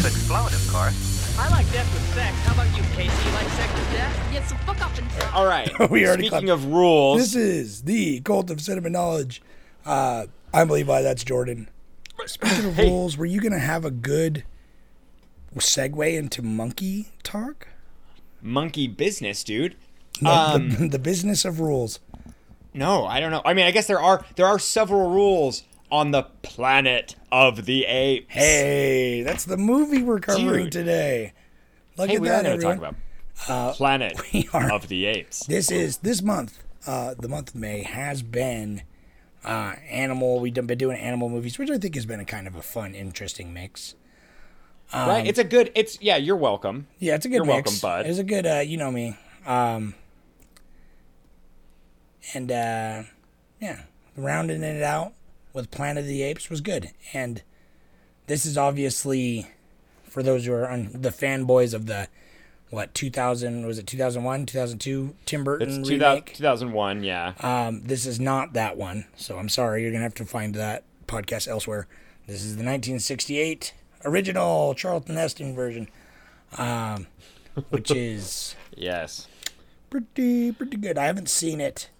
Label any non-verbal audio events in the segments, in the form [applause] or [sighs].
To explode, of course. I like death with sex. How about you, Casey? You like sex with death? Yeah, so fuck up and All right. [laughs] We already Speaking clapped. of rules, This is the Cult of Cinema Knowledge. Uh, I'm Levi. That's Jordan. Speaking of rules, were you gonna have a good segue into monkey talk? monkey business, dude. No, Um, the, [laughs] the business of rules. No, I don't know. I mean, I guess there are there are several rules on the planet of the apes. Hey, that's the movie we're covering Dude. today. Look Hey, at we that, are going to everyone. talk about Planet [laughs] we are- of the Apes. This is this month. Uh, the month of May has been uh, animal. We've been doing animal movies, which I think has been a kind of a fun, interesting mix. right? It's a good. It's yeah. You're welcome. Yeah, it's a good You're mix. welcome, bud. It's a good, uh, you know me. Um, and uh, yeah, rounding it out with Planet of the Apes was good. And this is obviously for those who are on the fanboys of the what 2000 was it 2001 2002 Tim Burton It's 2000, remake. 2001. Yeah. Um, this is not that one, so I'm sorry. You're gonna have to find that podcast elsewhere. This is the 1968 original Charlton Heston version, um, which [laughs] is yes. pretty pretty good. I haven't seen it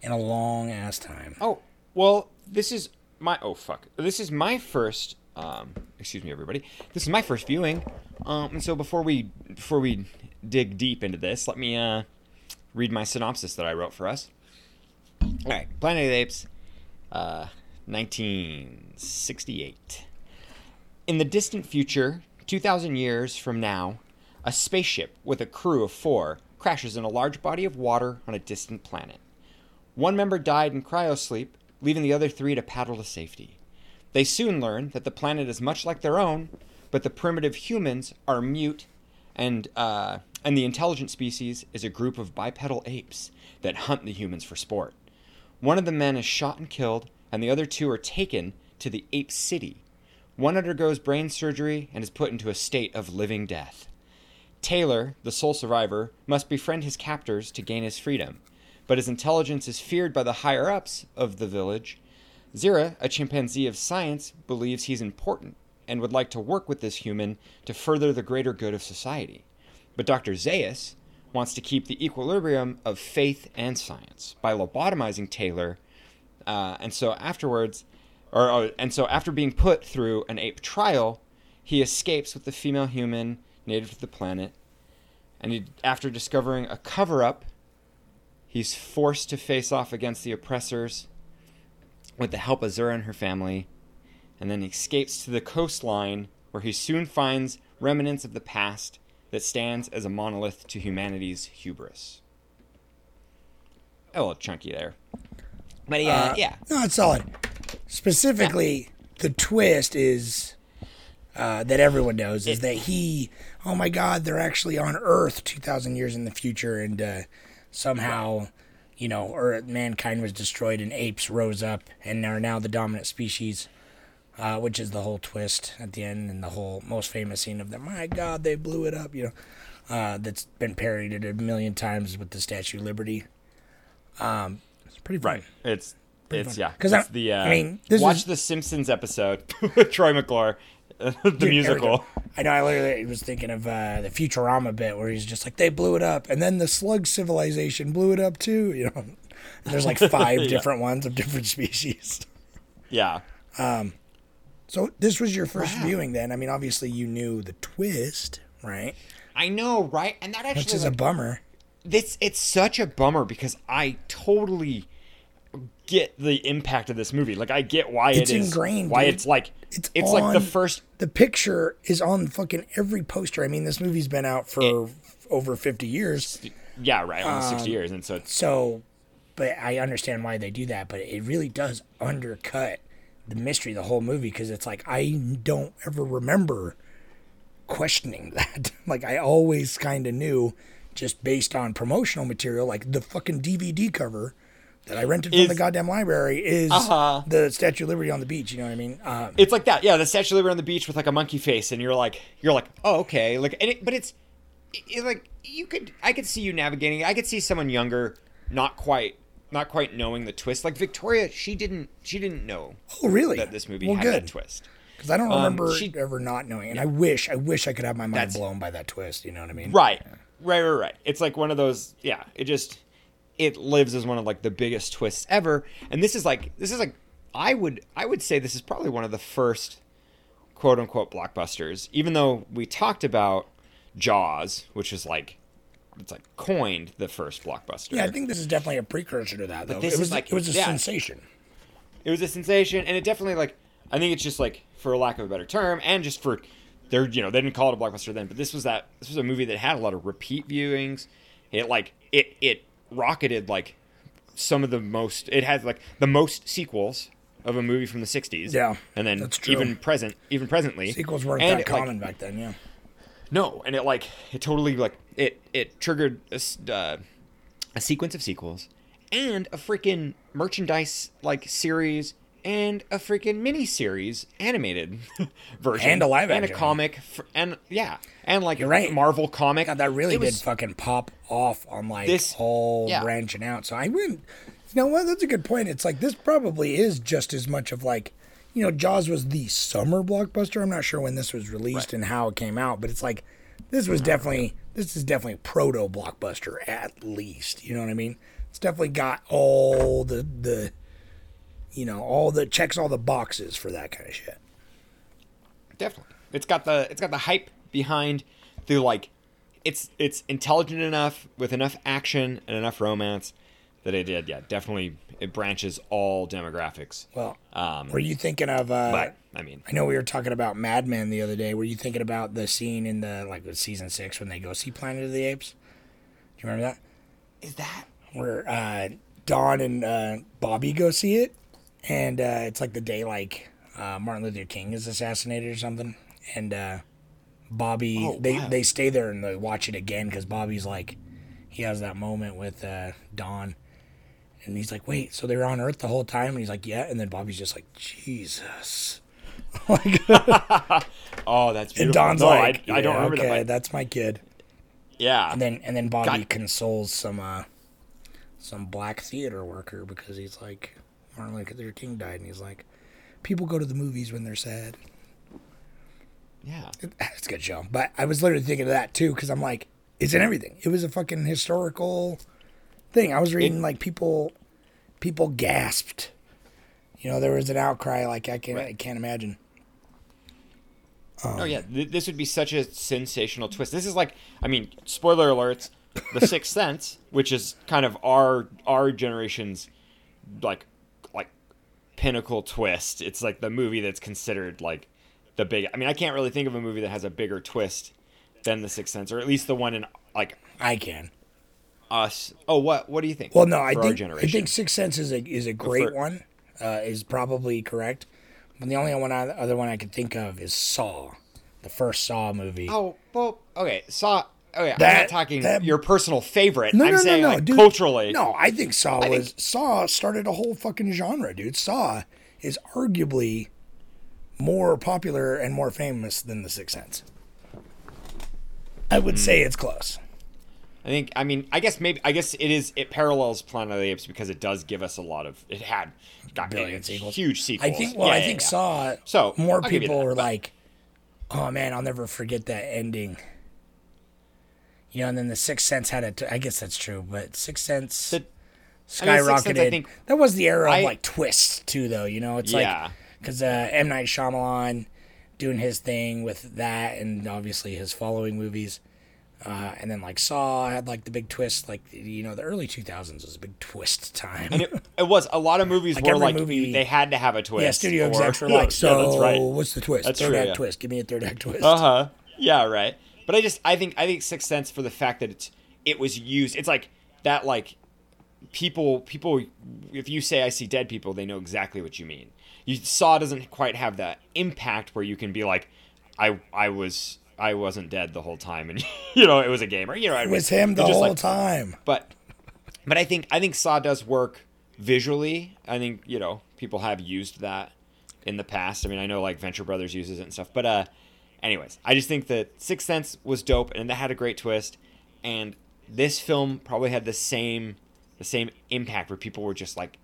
in a long ass time. Oh well, this is my oh fuck. This is my first. Um, excuse me, everybody. This is my first viewing. Um, and so before we before we dig deep into this, let me uh, read my synopsis that I wrote for us. All right, Planet of the Apes, uh, 1968. In the distant future, 2,000 years from now, a spaceship with a crew of four crashes in a large body of water on a distant planet. One member died in cryosleep, leaving the other three to paddle to safety. They soon learn that the planet is much like their own, but the primitive humans are mute, and uh, and the intelligent species is a group of bipedal apes that hunt the humans for sport. One of the men is shot and killed, and the other two are taken to the ape city. One undergoes brain surgery and is put into a state of living death. Taylor, the sole survivor, must befriend his captors to gain his freedom, but his intelligence is feared by the higher ups of the village. Zira, a chimpanzee of science, believes he's important and would like to work with this human to further the greater good of society. But Dr. Zaius wants to keep the equilibrium of faith and science by lobotomizing Taylor, uh, and so afterwards, or uh, and so after being put through an ape trial, he escapes with the female human native to the planet, and he, after discovering a cover-up, he's forced to face off against the oppressors with the help of Zira and her family, and then he escapes to the coastline where he soon finds remnants of the past that stands as a monolith to humanity's hubris. A little chunky there. But yeah, Uh, yeah. No, it's solid. Specifically, the twist is uh, that everyone knows is that he, oh my God, they're actually on Earth two thousand years in the future, and uh, somehow, you know, or mankind was destroyed and apes rose up and are now the dominant species. Uh, which is the whole twist at the end and the whole most famous scene of the my God they blew it up, you know, uh, that's been parodied a million times with the Statue of Liberty. Um, it's pretty fun. Right. It's Pretty it's fun. yeah. 'Cause it's I- the uh, I mean, this watch is- the Simpsons episode [laughs] with Troy McClure, [laughs] the Dude, musical. I know. I literally was thinking of uh, the Futurama bit where he's just like, they blew it up, and then the slug civilization blew it up too. You know, And there's like [laughs] five Yeah. different ones of different [laughs] species. Yeah. Um, so this was your first Wow. viewing, then? I mean, obviously you knew the twist, right? I know, right? And that actually Which is a bummer. This it's such a bummer because I totally get the impact of this movie. Like I get why It's it is ingrained, Why dude. it's like It's it's like the first The picture is on fucking every poster. I mean, this movie's been out for over 50 years. yeah right almost sixty Um, years, and so it's So, but I understand why they do that, but it really does undercut the mystery of the whole movie because it's like I don't ever remember questioning [laughs] that. like I always kind of knew, just based on promotional material, like the fucking DVD cover that I rented from Is- the goddamn library is Uh-huh. the Statue of Liberty on the beach. You know what I mean? Um, It's like that, yeah. The Statue of Liberty on the beach with like a monkey face, and you're like, you're like, oh okay, like, and it, but it's, it, like you could, I could see you navigating. I could see someone younger, not quite, not quite knowing the twist. Like Victoria, she didn't, she didn't know oh, really? that this movie well, had good. that twist. Because I don't Um, remember she- ever not knowing, and I wish, I wish I could have my mind blown by that twist. You know what I mean? Right, right, right, right. It's like one of those, yeah. It just, it lives as one of like the biggest twists ever. And this is like, this is like, I would, I would say this is probably one of the first, quote unquote, blockbusters. Even though we talked about Jaws, which is like, it's like coined the first blockbuster. Yeah, I think this is definitely a precursor to that. Though this it was like- it was a yeah. sensation. it was a sensation and it definitely like i think it's just like for lack of a better term and just for they're you know they didn't call it a blockbuster then but this was that this was a movie that had a lot of repeat viewings it like it it rocketed like some of the most it had like the most sequels of a movie from the 60s Yeah, and then even present even presently Sequels weren't And that it, like, common back then. Yeah. no, and it like it totally like it it triggered a, uh, a sequence of sequels and a freaking merchandise like series and a freaking mini series animated [laughs] version And a live and a comic f- and yeah and like You're right. Marvel comic God, that really It did was- fucking pop off on like This- whole yeah. branching out. So I wouldn't. You know what? That's a good point. It's like this probably is just as much of like, you know, Jaws was the summer blockbuster. I'm not sure when this was released and how it came out, but it's like this was mm-hmm. definitely this is definitely proto blockbuster at least. You know what I mean? It's definitely got all the the, you know, all the checks all the boxes for that kind of shit. Definitely. It's got the it's got the hype behind the like it's it's intelligent enough with enough action and enough romance that it did yeah definitely it branches all demographics. Well, Um, were you thinking of? Uh, but I mean I know we were talking about Mad Men the other day. Were you thinking about the scene in the like season six when they go see Planet of the Apes? Do you remember that? is that Where uh, Don and uh, Bobby go see it, and uh, it's like the day like uh, Martin Luther King is assassinated or something, and uh, Bobby Oh, they wow. they stay there and they watch it again because Bobby's like he has that moment with uh, Don. And he's like, wait, so they were on Earth the whole time? And he's like, yeah. And then Bobby's just like, Jesus. [laughs] like, [laughs] oh that's beautiful. And Don's No, like, I, I don't "Yeah, remember okay, that. That's my kid. yeah, And then and then Bobby God. consoles some uh some black theater worker because he's like Martin Luther King died, and he's like, people go to the movies when they're sad. yeah. It's a good show, but I was literally thinking of that too because I'm like, it's in everything. It was a fucking historical thing. I was reading like people people gasped. You know, there was an outcry like I can't I can't imagine. oh um, yeah, th- this would be such a sensational twist. This is like, I mean, spoiler alerts, The Sixth [laughs] Sense, which is kind of our our generation's like pinnacle twist. It's like the movie that's considered like the big. I mean, I can't really think of a movie that has a bigger twist than The Sixth Sense, or at least the one in like I can. us. Oh, what what do you think? Well, no, I think I think Sixth Sense is a is a great for- one. Uh, is probably correct. But the only one I, other one I could think of is Saw, the first Saw movie. Oh, well, okay. Saw. Okay, I'm That- not talking that- your personal favorite. no, I'm no, saying no, no, like dude. culturally. No, I think Saw I was think- Saw started a whole fucking genre, dude. Saw is arguably more popular and more famous than The Sixth Sense. I would say Hmm. it's close. I think. I mean, I guess maybe. I guess it is. It parallels Planet of the Apes because it does give us a lot of. It had got Billion it's sequels. huge sequels. I think. Well, Yeah, I yeah, think yeah. Saw. So, more I'll people that, were but- like, "Oh man, I'll never forget that ending." You know, and then the Sixth Sense had it. I guess that's true, but Sixth Sense The- I mean, skyrocketed. Sense, I think- that was the era I- of like twists too, though. You know, it's Yeah. like because uh, M Night Shyamalan doing his thing with that, and obviously his following movies. Uh, and then like Saw had like the big twist, like you know the early 2000s was a big twist time. And it, it was a lot of movies Like were like movie- they had to have a twist. yeah, studio or- execs were like, [laughs] "So that's right. what's the twist? That's third true, act yeah. twist. Give me a third act twist." Uh huh. Yeah, right. But I just I think I think Sixth Sense for the fact that it's it was used. It's like that like people people if you say I see dead people, they know exactly what you mean. You Saw doesn't quite have that impact where you can be like, I I was I wasn't dead the whole time, and [laughs] you know it was a game, or you know It was him the whole like- time. But but I think I think Saw does work visually. I think you know people have used that in the past. I mean, I know like Venture Brothers uses it and stuff. But uh, anyways, I just think that Sixth Sense was dope and that had a great twist. And this film probably had the same the same impact where people were just like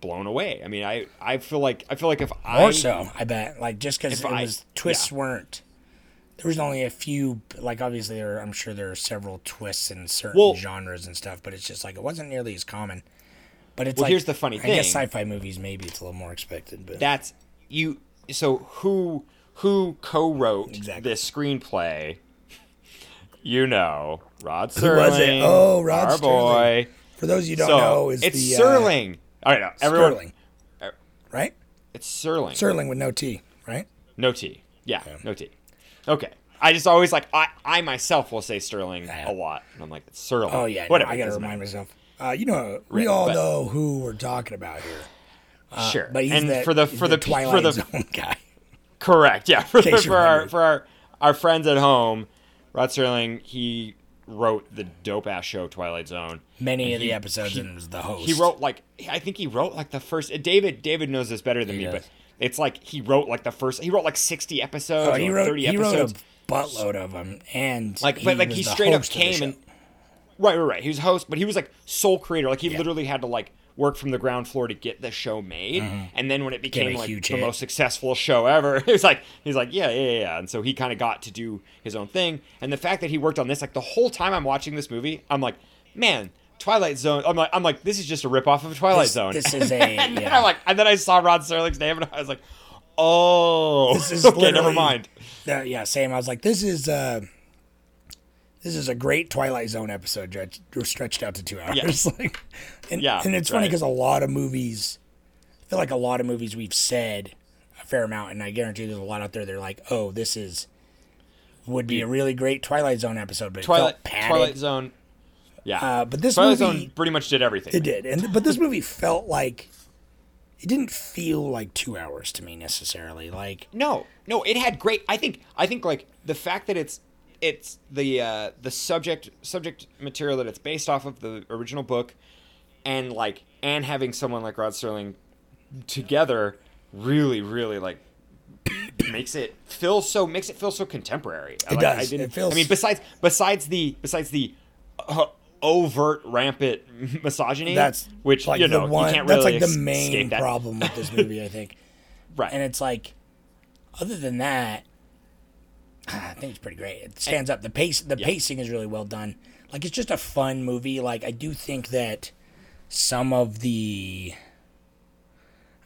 blown away. I mean, I I feel like I feel like if I More so, I bet. Like just because it I- was twists yeah. weren't. There was only a few. Like obviously, there. I'm sure there are several twists in certain Well- genres and stuff, but it's just like it wasn't nearly as common. But it's Well, like here's the funny thing. I guess sci-fi movies maybe it's a little more expected, but that's you so who who co-wrote Exactly. this screenplay you know rod Serling. Who was it? Oh, Rod our Serling. boy for those you don't so know, is it's the uh, serling all right no, everyone Sterling, right? it's serling Serling with no T, right? no t yeah, no t okay i just always like i i myself will say sterling Yeah. a lot and i'm like it's serling Oh yeah, no, whatever I gotta remind matter. myself. Uh, you know, we Right, all but- know who we're talking about here. sure But he's and the, for the for the, Twilight for the Zone [laughs] guy. Correct. Yeah. [laughs] For, the, for our for our our friends at home, Rod Serling he wrote the dope ass show Twilight Zone. Many And of the episodes he- and was the host. He wrote like I think he wrote like the first. David David knows this better than He me, does. but it's like he wrote like the first. He wrote like sixty episodes. Oh, he or wrote thirty he wrote a buttload of them, and like, but like he straight up host of the came and right, right, right. He was host, but he was like sole creator. Like he Yeah. literally had to like work from the ground floor to get the show made. And then when it became Mm-hmm. like the hit. most successful show ever, [laughs] it was like he's like, yeah, yeah, yeah. And so he kind of got to do his own thing. And the fact that he worked on this, like the whole time I'm watching this movie, I'm like, man. Twilight Zone. I'm like, I'm like, this is just a ripoff of Twilight This- Zone. this [laughs] is a- and then yeah. I'm like, and then I saw Rod Serling's name, and I was like, oh, This is [laughs] okay, never mind. Uh, yeah, same. I was like, this is uh, this is a great Twilight Zone episode stretched, stretched out to two hours. like, and, Yeah, and it's funny right. because a lot of movies, I feel like a lot of movies we've said a fair amount, and I guarantee there's a lot out there. They're like, oh, this is would be a really great Twilight Zone episode, but Twilight. Twilight Zone. Yeah, Uh, but this Twilight movie- Zone pretty much did everything. It did, and but this movie felt like it didn't feel like two hours to me necessarily. Like No, no, it had great. I think. I think like the fact that it's it's the uh, the subject subject material that it's based off of the original book, and like and having someone like Rod Serling together really really like [clears throat] makes it feel so makes it feel so contemporary. It like, does. I didn't. It feels- I mean, besides besides the besides the. Uh, overt rampant [laughs] misogyny that's which like you know one. you can't that's like the main problem with this movie, I think. [laughs] right And it's like, other than that, [sighs] I think it's pretty great. It stands up. The pace, the Yeah. pacing is really well done. Like it's just a fun movie. Like I do think that some of the,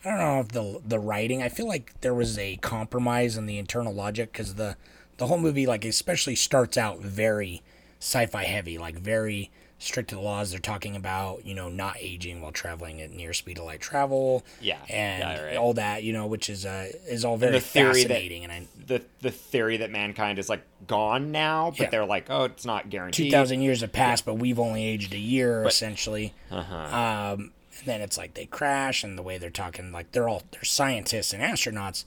I don't know if the the writing. I feel like there was a compromise in the internal logic because the the whole movie, like especially, starts out very sci-fi heavy, like very strict to the laws. They're talking about you know not aging while traveling at near speed of light travel. Yeah, and yeah, right. all that you know, which is uh is all very the theory fascinating. that and I, the the theory that mankind is like gone now, but Yeah. they're like, oh, it's not guaranteed. two thousand years have passed, but we've only aged a year But- essentially. Uh-huh. Um, and then it's like they crash, and the way they're talking, like they're all they're scientists and astronauts,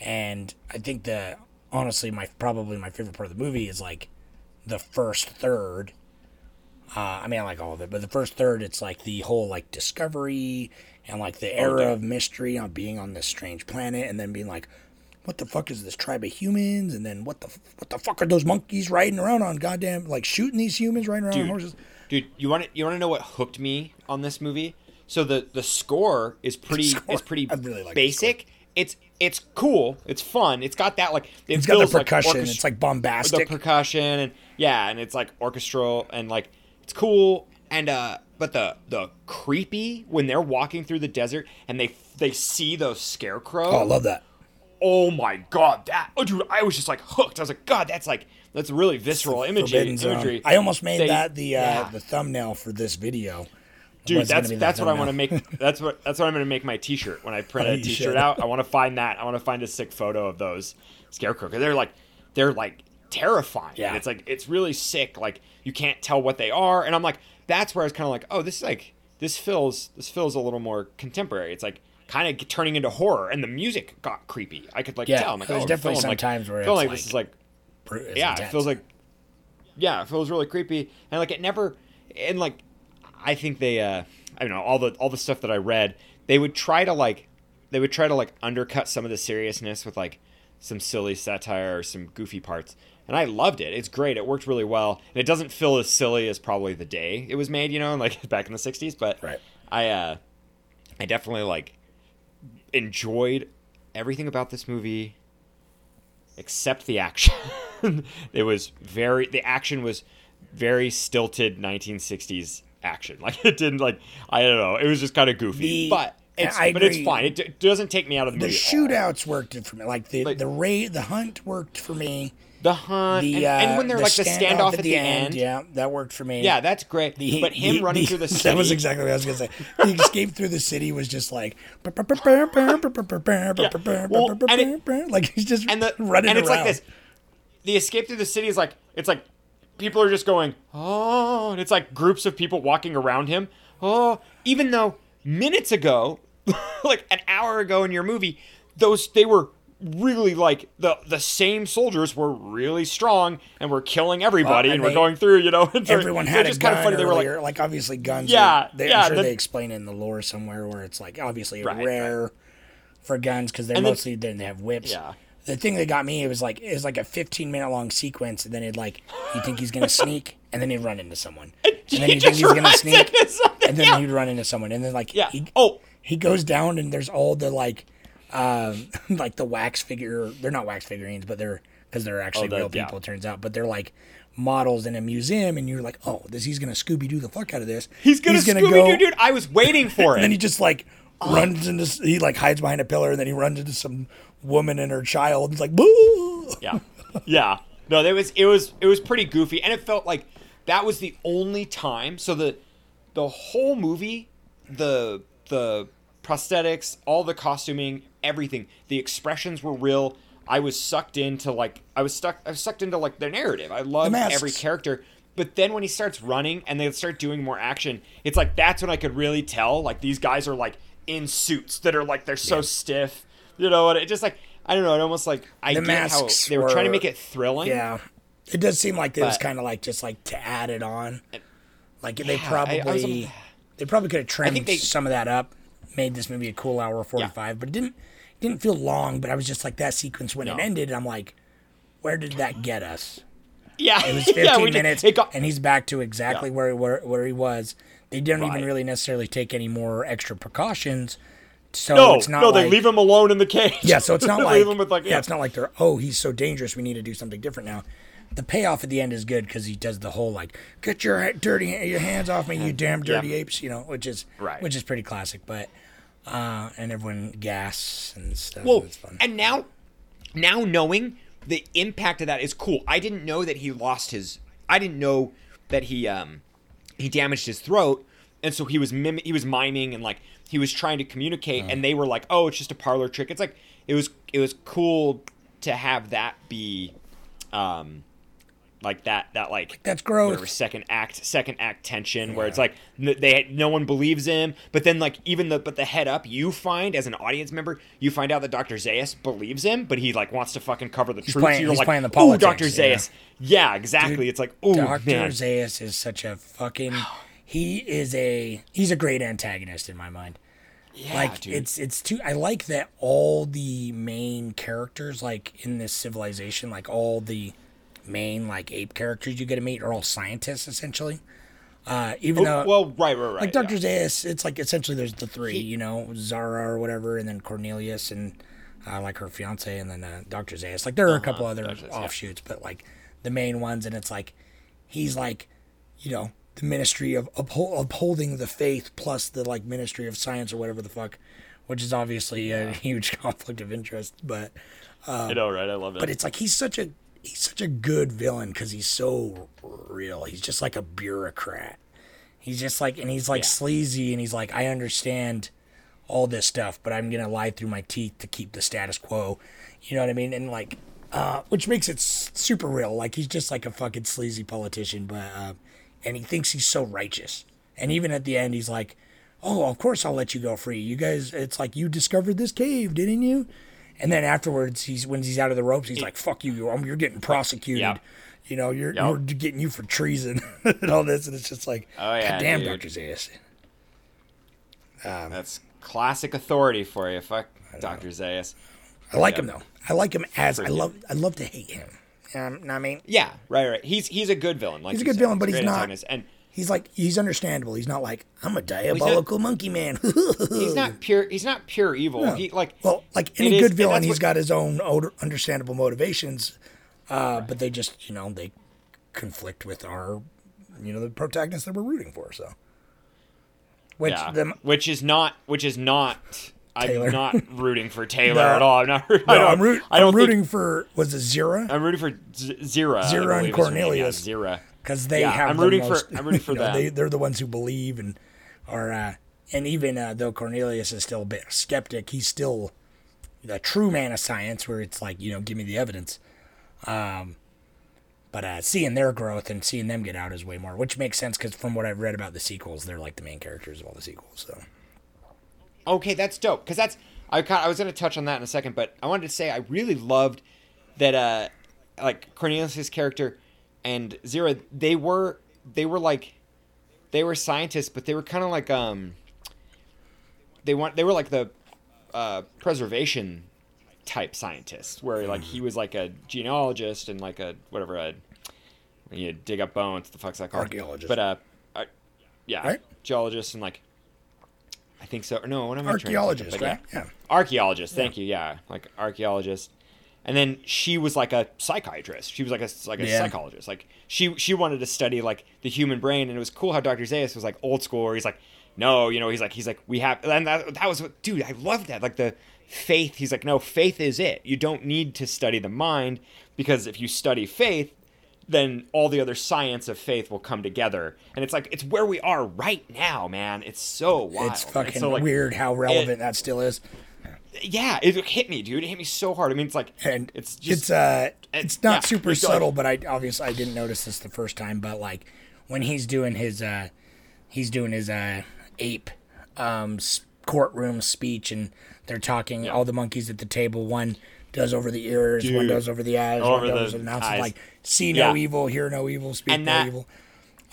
and I think the honestly my probably my favorite part of the movie is like the first third. Uh, I mean, I like all of it, but the first third, it's like the whole like discovery and like the era yeah. of mystery on being on this strange planet, and then being like, what the fuck is this tribe of humans? And then what the what the fuck are those monkeys riding around on? Goddamn, like shooting these humans riding around on horses. dude, you want to you want to know what hooked me on this movie? So the the score is [laughs] pretty score- is pretty really like basic. It's it's cool. It's fun. It's got that like it It's got the feels like percussion. it's like bombastic. the percussion and yeah, and it's like orchestral and like it's cool and uh but the the creepy when they're walking through the desert and they they see those scarecrows. oh, I love that. oh my god, that oh dude, I was just like hooked. I was like, God, that's like that's really visceral imagery. Imagery. I almost made They- that the uh, yeah. the thumbnail for this video. dude. Gonna That's that's what I want to make. [laughs] That's what that's what I'm gonna make my T-shirt when I print [laughs] Oh, a T-shirt should. out. I want to find that. I want to find a sick photo of those scarecrow because they're like they're like terrifying. Yeah. it's like it's really sick. Like you can't tell what they are, and I'm like that's where I was kind of like, oh, this is like this feels this feels a little more contemporary. It's like kind of turning into horror, and the music got creepy. I could like Yeah, tell. I'm like, there's oh, definitely some like, times where feeling it's like this is like- like yeah, intense. it feels like yeah, it feels really creepy and like it never and like I think they uh I don't know all the all the stuff that I read they would try to like they would try to like undercut some of the seriousness with like some silly satire or some goofy parts and I loved it. It's great. It worked really well and it doesn't feel as silly as probably the day it was made, you know, [laughs] like back in the 60s, but Right. I uh I definitely like enjoyed everything about this movie except the action. [laughs] it was very the action was very stilted 1960s action. [laughs] Like it didn't like I don't know. It was just kind of goofy, The- but it's I but it's fine. It, d- doesn't take me out of the the movie. all. shootouts worked for me. Like the Like- the raid, the hunt worked for me. The hunt, The and, uh, and when they're like the standoff at the, end, yeah, that worked for me. yeah, that's great. The- but him [laughs] the- running the- through the city, [laughs] That was exactly what I was gonna say. The escape through the city was just like, [laughs] Well, and it- like he's just and the running and it's around. like this. The escape through the city is like it's like people are just going oh, and it's like groups of people walking around him. Oh, even though minutes ago, like an hour ago in your movie, those they were really like the the same soldiers were really strong and were killing everybody Well, and, and were they- going through. You know, [laughs] and Everyone had just kind of funny. They were like, like, obviously guns. Yeah, are, they, yeah, I'm sure the- they explain it in the lore somewhere where it's like obviously Right, right. rare for guns because they're And mostly then they have whips. Yeah. The thing that got me it was like it was like a 15 minute long sequence, and then it like you think he's gonna sneak, and then he'd run into someone, [laughs] and then he you think he's gonna sneak and then yeah. he'd run into someone, and then like yeah. he, Oh, he goes down and there's all the like um [laughs] like the wax figure they're not wax figurines but they're because they're actually Oh, the- real yeah. people it turns out. But they're like models in a museum and you're like oh this he's gonna scooby-doo the fuck out of this. He's gonna, Scooby Doo, dude. I was waiting for it. [laughs] and then he just like runs into he like hides behind a pillar and then he runs into some woman and her child. And it's like boo! Yeah. Yeah. No there was it was it was pretty goofy and it felt like that was the only time. So the the whole movie the the prosthetics all the costuming everything. The expressions were real. I was sucked into like i was stuck i was sucked into like the narrative. I loved every character. But then when he starts running and they start doing more action it's like that's when i could really tell like these guys are like in suits that are like they're so stiff. You know and it just like i don't know it almost like i The get how they were, trying to make it thrilling. Yeah. It does seem like it was kind of like just like to add it on. Like they Yeah, I- probably I was- they probably could have trimmed they- some of that up made this movie a cool hour 45 but it didn't didn't feel long but i was just like that sequence when it No. ended i'm like where did that get us yeah it was [laughs] 15 yeah, minutes got- and he's back to exactly Yeah. where, where where he was they didn't even really necessarily take any more extra precautions so no it's not no like, they leave him alone in the cage yeah, so it's [laughs] not like, leave him with like yeah, it's not like they're oh he's so dangerous we need to do something different now. The payoff at the end is good because he does the whole like get your dirty your hands off me you [laughs] damn dirty Yeah. apes you know which is Right. which is pretty classic but uh and everyone gas and stuff Well, it's fun. and now, now knowing the impact of that is cool. I didn't know that he lost his. I didn't know that he um he damaged his throat, and so he was mim- he was miming and like he was trying to communicate, and they were like, "Oh, it's just a parlor trick." It's like it was it was cool to have that be, um, like that that like That's gross whatever second act second act tension where it's like they no one believes him but then like even the but the head up you find as an audience member you find out that Dr. Zaius believes him but he like wants to fucking cover the truth playing- so you're he's like playing the oh Dr. politics, yeah. Zaius yeah, exactly Dude, it's like oh Dr. man Zaius is such a fucking he is a he's a great antagonist in my mind. yeah, like dude. it's it's too I like that all the main characters like in this civilization, like all the main like ape characters you get to meet are all scientists essentially. Uh even Oh, though well right right right like Dr. yeah. Zaius, it's like essentially there's the three, you know, Zara or whatever, and then Cornelius and uh, like her fiance, and then uh, Dr. Zaius. Like there are a couple other Uh-huh. Zaius, yeah. offshoots, but like the main ones, and it's like he's like, you know, the ministry of uphold, upholding the faith plus the like ministry of science or whatever the fuck, which is obviously a [laughs] huge [laughs] conflict of interest, but I know right I love it but it's like he's such a he's such a good villain because he's so real. He's just like a bureaucrat. He's just like and he's like Yeah. sleazy and he's like I understand all this stuff, but I'm gonna lie through my teeth to keep the status quo. You know what I mean? And like, uh, which makes it s- super real. Like he's just like a fucking sleazy politician, but uh, and he thinks he's so righteous. And even at the end, he's like, "Oh, of course I'll let you go free. You guys, it's like you discovered this cave, didn't you?" And then afterwards, he's when he's out of the ropes, he's like, "Fuck you, you're, you're getting prosecuted." Yep. You know, you're Yep. we're getting you for treason [laughs] and all this, and it's just like, Oh, yeah, damn, dude. Doctor Zaius. That's classic authority for you. Fuck Dr. Zaius. I like Yeah. him though. I like him as I love. I love to hate him. Um, I mean, Yeah, right, right. He's he's a good villain. Like He's a good said. villain, but a he's not-. And he's like he's understandable. He's not like I'm a diabolical monkey man. [laughs] he's not pure. He's not pure evil. No. He like well, like any good and villain, he's what- got his own understandable motivations, uh, but they just you know they conflict with our you know the protagonist that we're rooting for. So, which yeah, them which is not which is not. Taylor. I'm not [laughs] rooting for Taylor No. at all. I'm not. [laughs] I no, don't, I'm, root, I don't I'm think- rooting for was it Zira I'm rooting for Z- Zira. I Zira and believe is her name. Yeah, Cornelius. Zira. Because they Yeah, have. I'm the rooting for- I'm [laughs] rooting for you know, them. They, they're the ones who believe and are, uh, and even uh, though Cornelius is still a bit skeptic, he's still the true man of science, where it's like you know, give me the evidence. Um, but uh, seeing their growth and seeing them get out is way more, which makes sense because from what I've read about the sequels, they're like the main characters of all the sequels. So Okay, that's dope. Because that's I I was gonna touch on that in a second, but I wanted to say I really loved that uh like Cornelius' character and Zira they were they were like they were scientists, but they were kind of like um they want they were like the uh preservation type scientists where like he was like a genealogist and like a whatever a you dig up bones the fuck's that called Archaeologist. but uh, uh yeah Right? geologist and like I think so. Or no, what am I trying to think archaeologist, right? Yeah. Archaeologist. Thank you. Yeah, like archaeologist. And then she was like a psychiatrist. She was like a like a Yeah. psychologist. Like she she wanted to study like the human brain, and it was cool how Dr. Zaius was like old school. Where he's like, no, you know, he's like he's like we have, and that that was what, dude. I love that. Like the faith. He's like, no, faith is it. You don't need to study the mind because if you study faith, then all the other science of faith will come together. And it's like it's where we are right now, man. It's so wild. it's fucking so, like, weird how relevant it- that still is. Yeah, it hit me, dude. It hit me so hard. I mean, it's like and it's just it's uh it's- it's not yeah, super it's like- subtle but i obviously i didn't notice this the first time but like when he's doing his uh he's doing his uh ape um courtroom speech and they're talking all the monkeys at the table one does over the ears one does over the eyes Over one does the over the mouth eyes. Like see no Yeah. evil hear no evil speak And no that- evil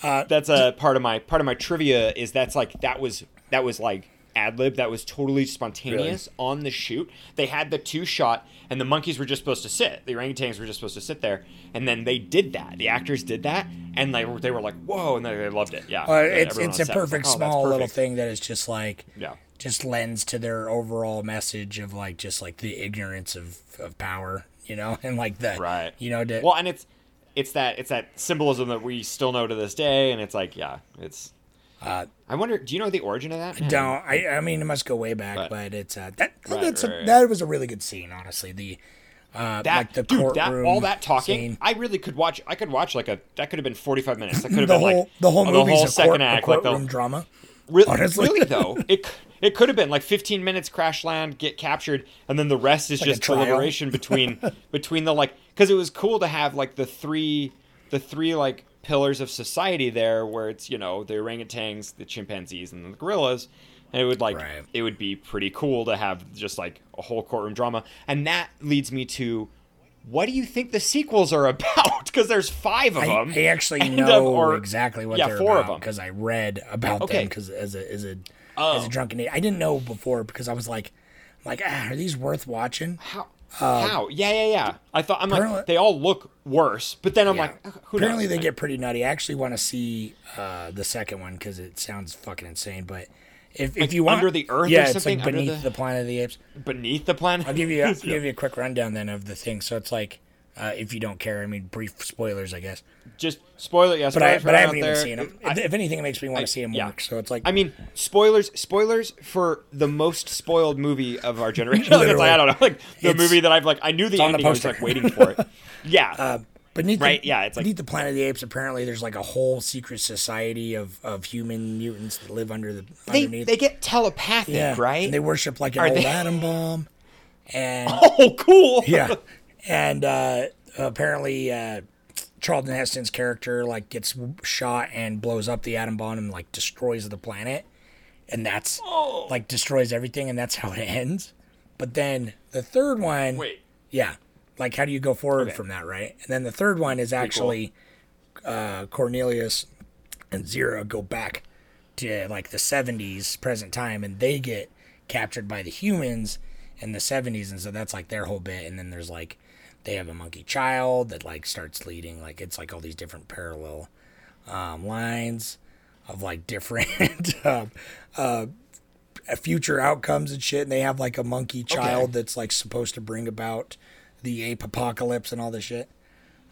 that's a part of my part of my trivia is that's like that was that was like ad lib that was totally spontaneous on the shoot. They had the two shot and the monkeys were just supposed to sit. The orangutans were just supposed to sit there, and then they did that. The actors did that, and they were they were like, "Whoa!" and they, they loved it. Yeah, uh, it's it's a perfect like, "Oh, small little thing that is just like Yeah. just lends to their overall message of like just like the ignorance of, of power you know [laughs] and like the Right. you know to, Well, and it's it's that it's that symbolism that we still know to this day, and it's like, yeah, it's. Uh, I wonder. Do you know the origin of that? Man? don't I, I mean it must go way back But- but, it's uh that Right, that's right, a, right. that was a really good scene honestly the uh That like the dude, that all that talking, scene. I really could watch. I could watch like a that could have been forty five minutes. That could have the been whole like the whole oh, movie's a, second court, act, like courtroom the drama Re- honestly. really though [laughs] it it could have been like 15 minutes crash land get captured and then the rest is Like just deliberation between [laughs] between the like because it was cool to have like the three the three like pillars of society there where it's you know the orangutans the chimpanzees and the gorillas and it would like Right. it would be pretty cool to have just like a whole courtroom drama and that leads me to what do you think the sequels are [laughs] about because there's five of them I actually [laughs] And, uh, know or- exactly what yeah, they're four of about them. because I read about Okay. them because as a as a as Oh. a drunken idiot. I didn't know before because I was like like ah, are these worth watching How? How? Yeah, yeah, yeah. I thought I'm like they all look worse, but then I'm Yeah. like, who apparently knows? they get pretty nutty. I actually want to see uh, the second one because it sounds fucking insane. But if, if you want Under the Earth or yeah, it's something? like beneath the- the... Planet of the Apes. beneath the planet. I'll give you [laughs] I'll give you a quick rundown then of the thing. So it's like uh, if you don't care, I mean brief spoilers, I guess. just spoiler. Yeah, But I but I haven't even there. seen them. If, if anything, it makes me want I- to see them yeah. more. So it's like I mean, spoilers. Spoilers for the most spoiled movie of our generation. [laughs] like, I don't know, like the It's- movie that I've like. I knew the on the ending. I was like waiting for it. [laughs] Yeah. Uh, beneath Right, the, yeah, it's like- beneath the Planet of the Apes. Apparently, there's like a whole secret society of, of human mutants that live under the they underneath. they get telepathic, yeah, right? And they worship like an Are old they- atom bomb. And [laughs] oh, cool. yeah, and uh, apparently uh, Charlton Heston's character like gets shot and blows up the atom bomb and like destroys the planet, and that's Oh. like destroys everything, and that's [laughs] how it ends. But then the third one, Wait. yeah, like how do you go forward Okay. from that, right? And then the third one is actually uh, Cornelius and Zira go back to like the 70s, present time, and they get captured by the humans in the 70s, and so that's like their whole bit. And then there's like they have a monkey child that like starts leading, like it's like all these different parallel um, lines of like [laughs] different uh, uh, future outcomes and shit. And they have like a monkey child that's like supposed to bring about the ape apocalypse and all this shit.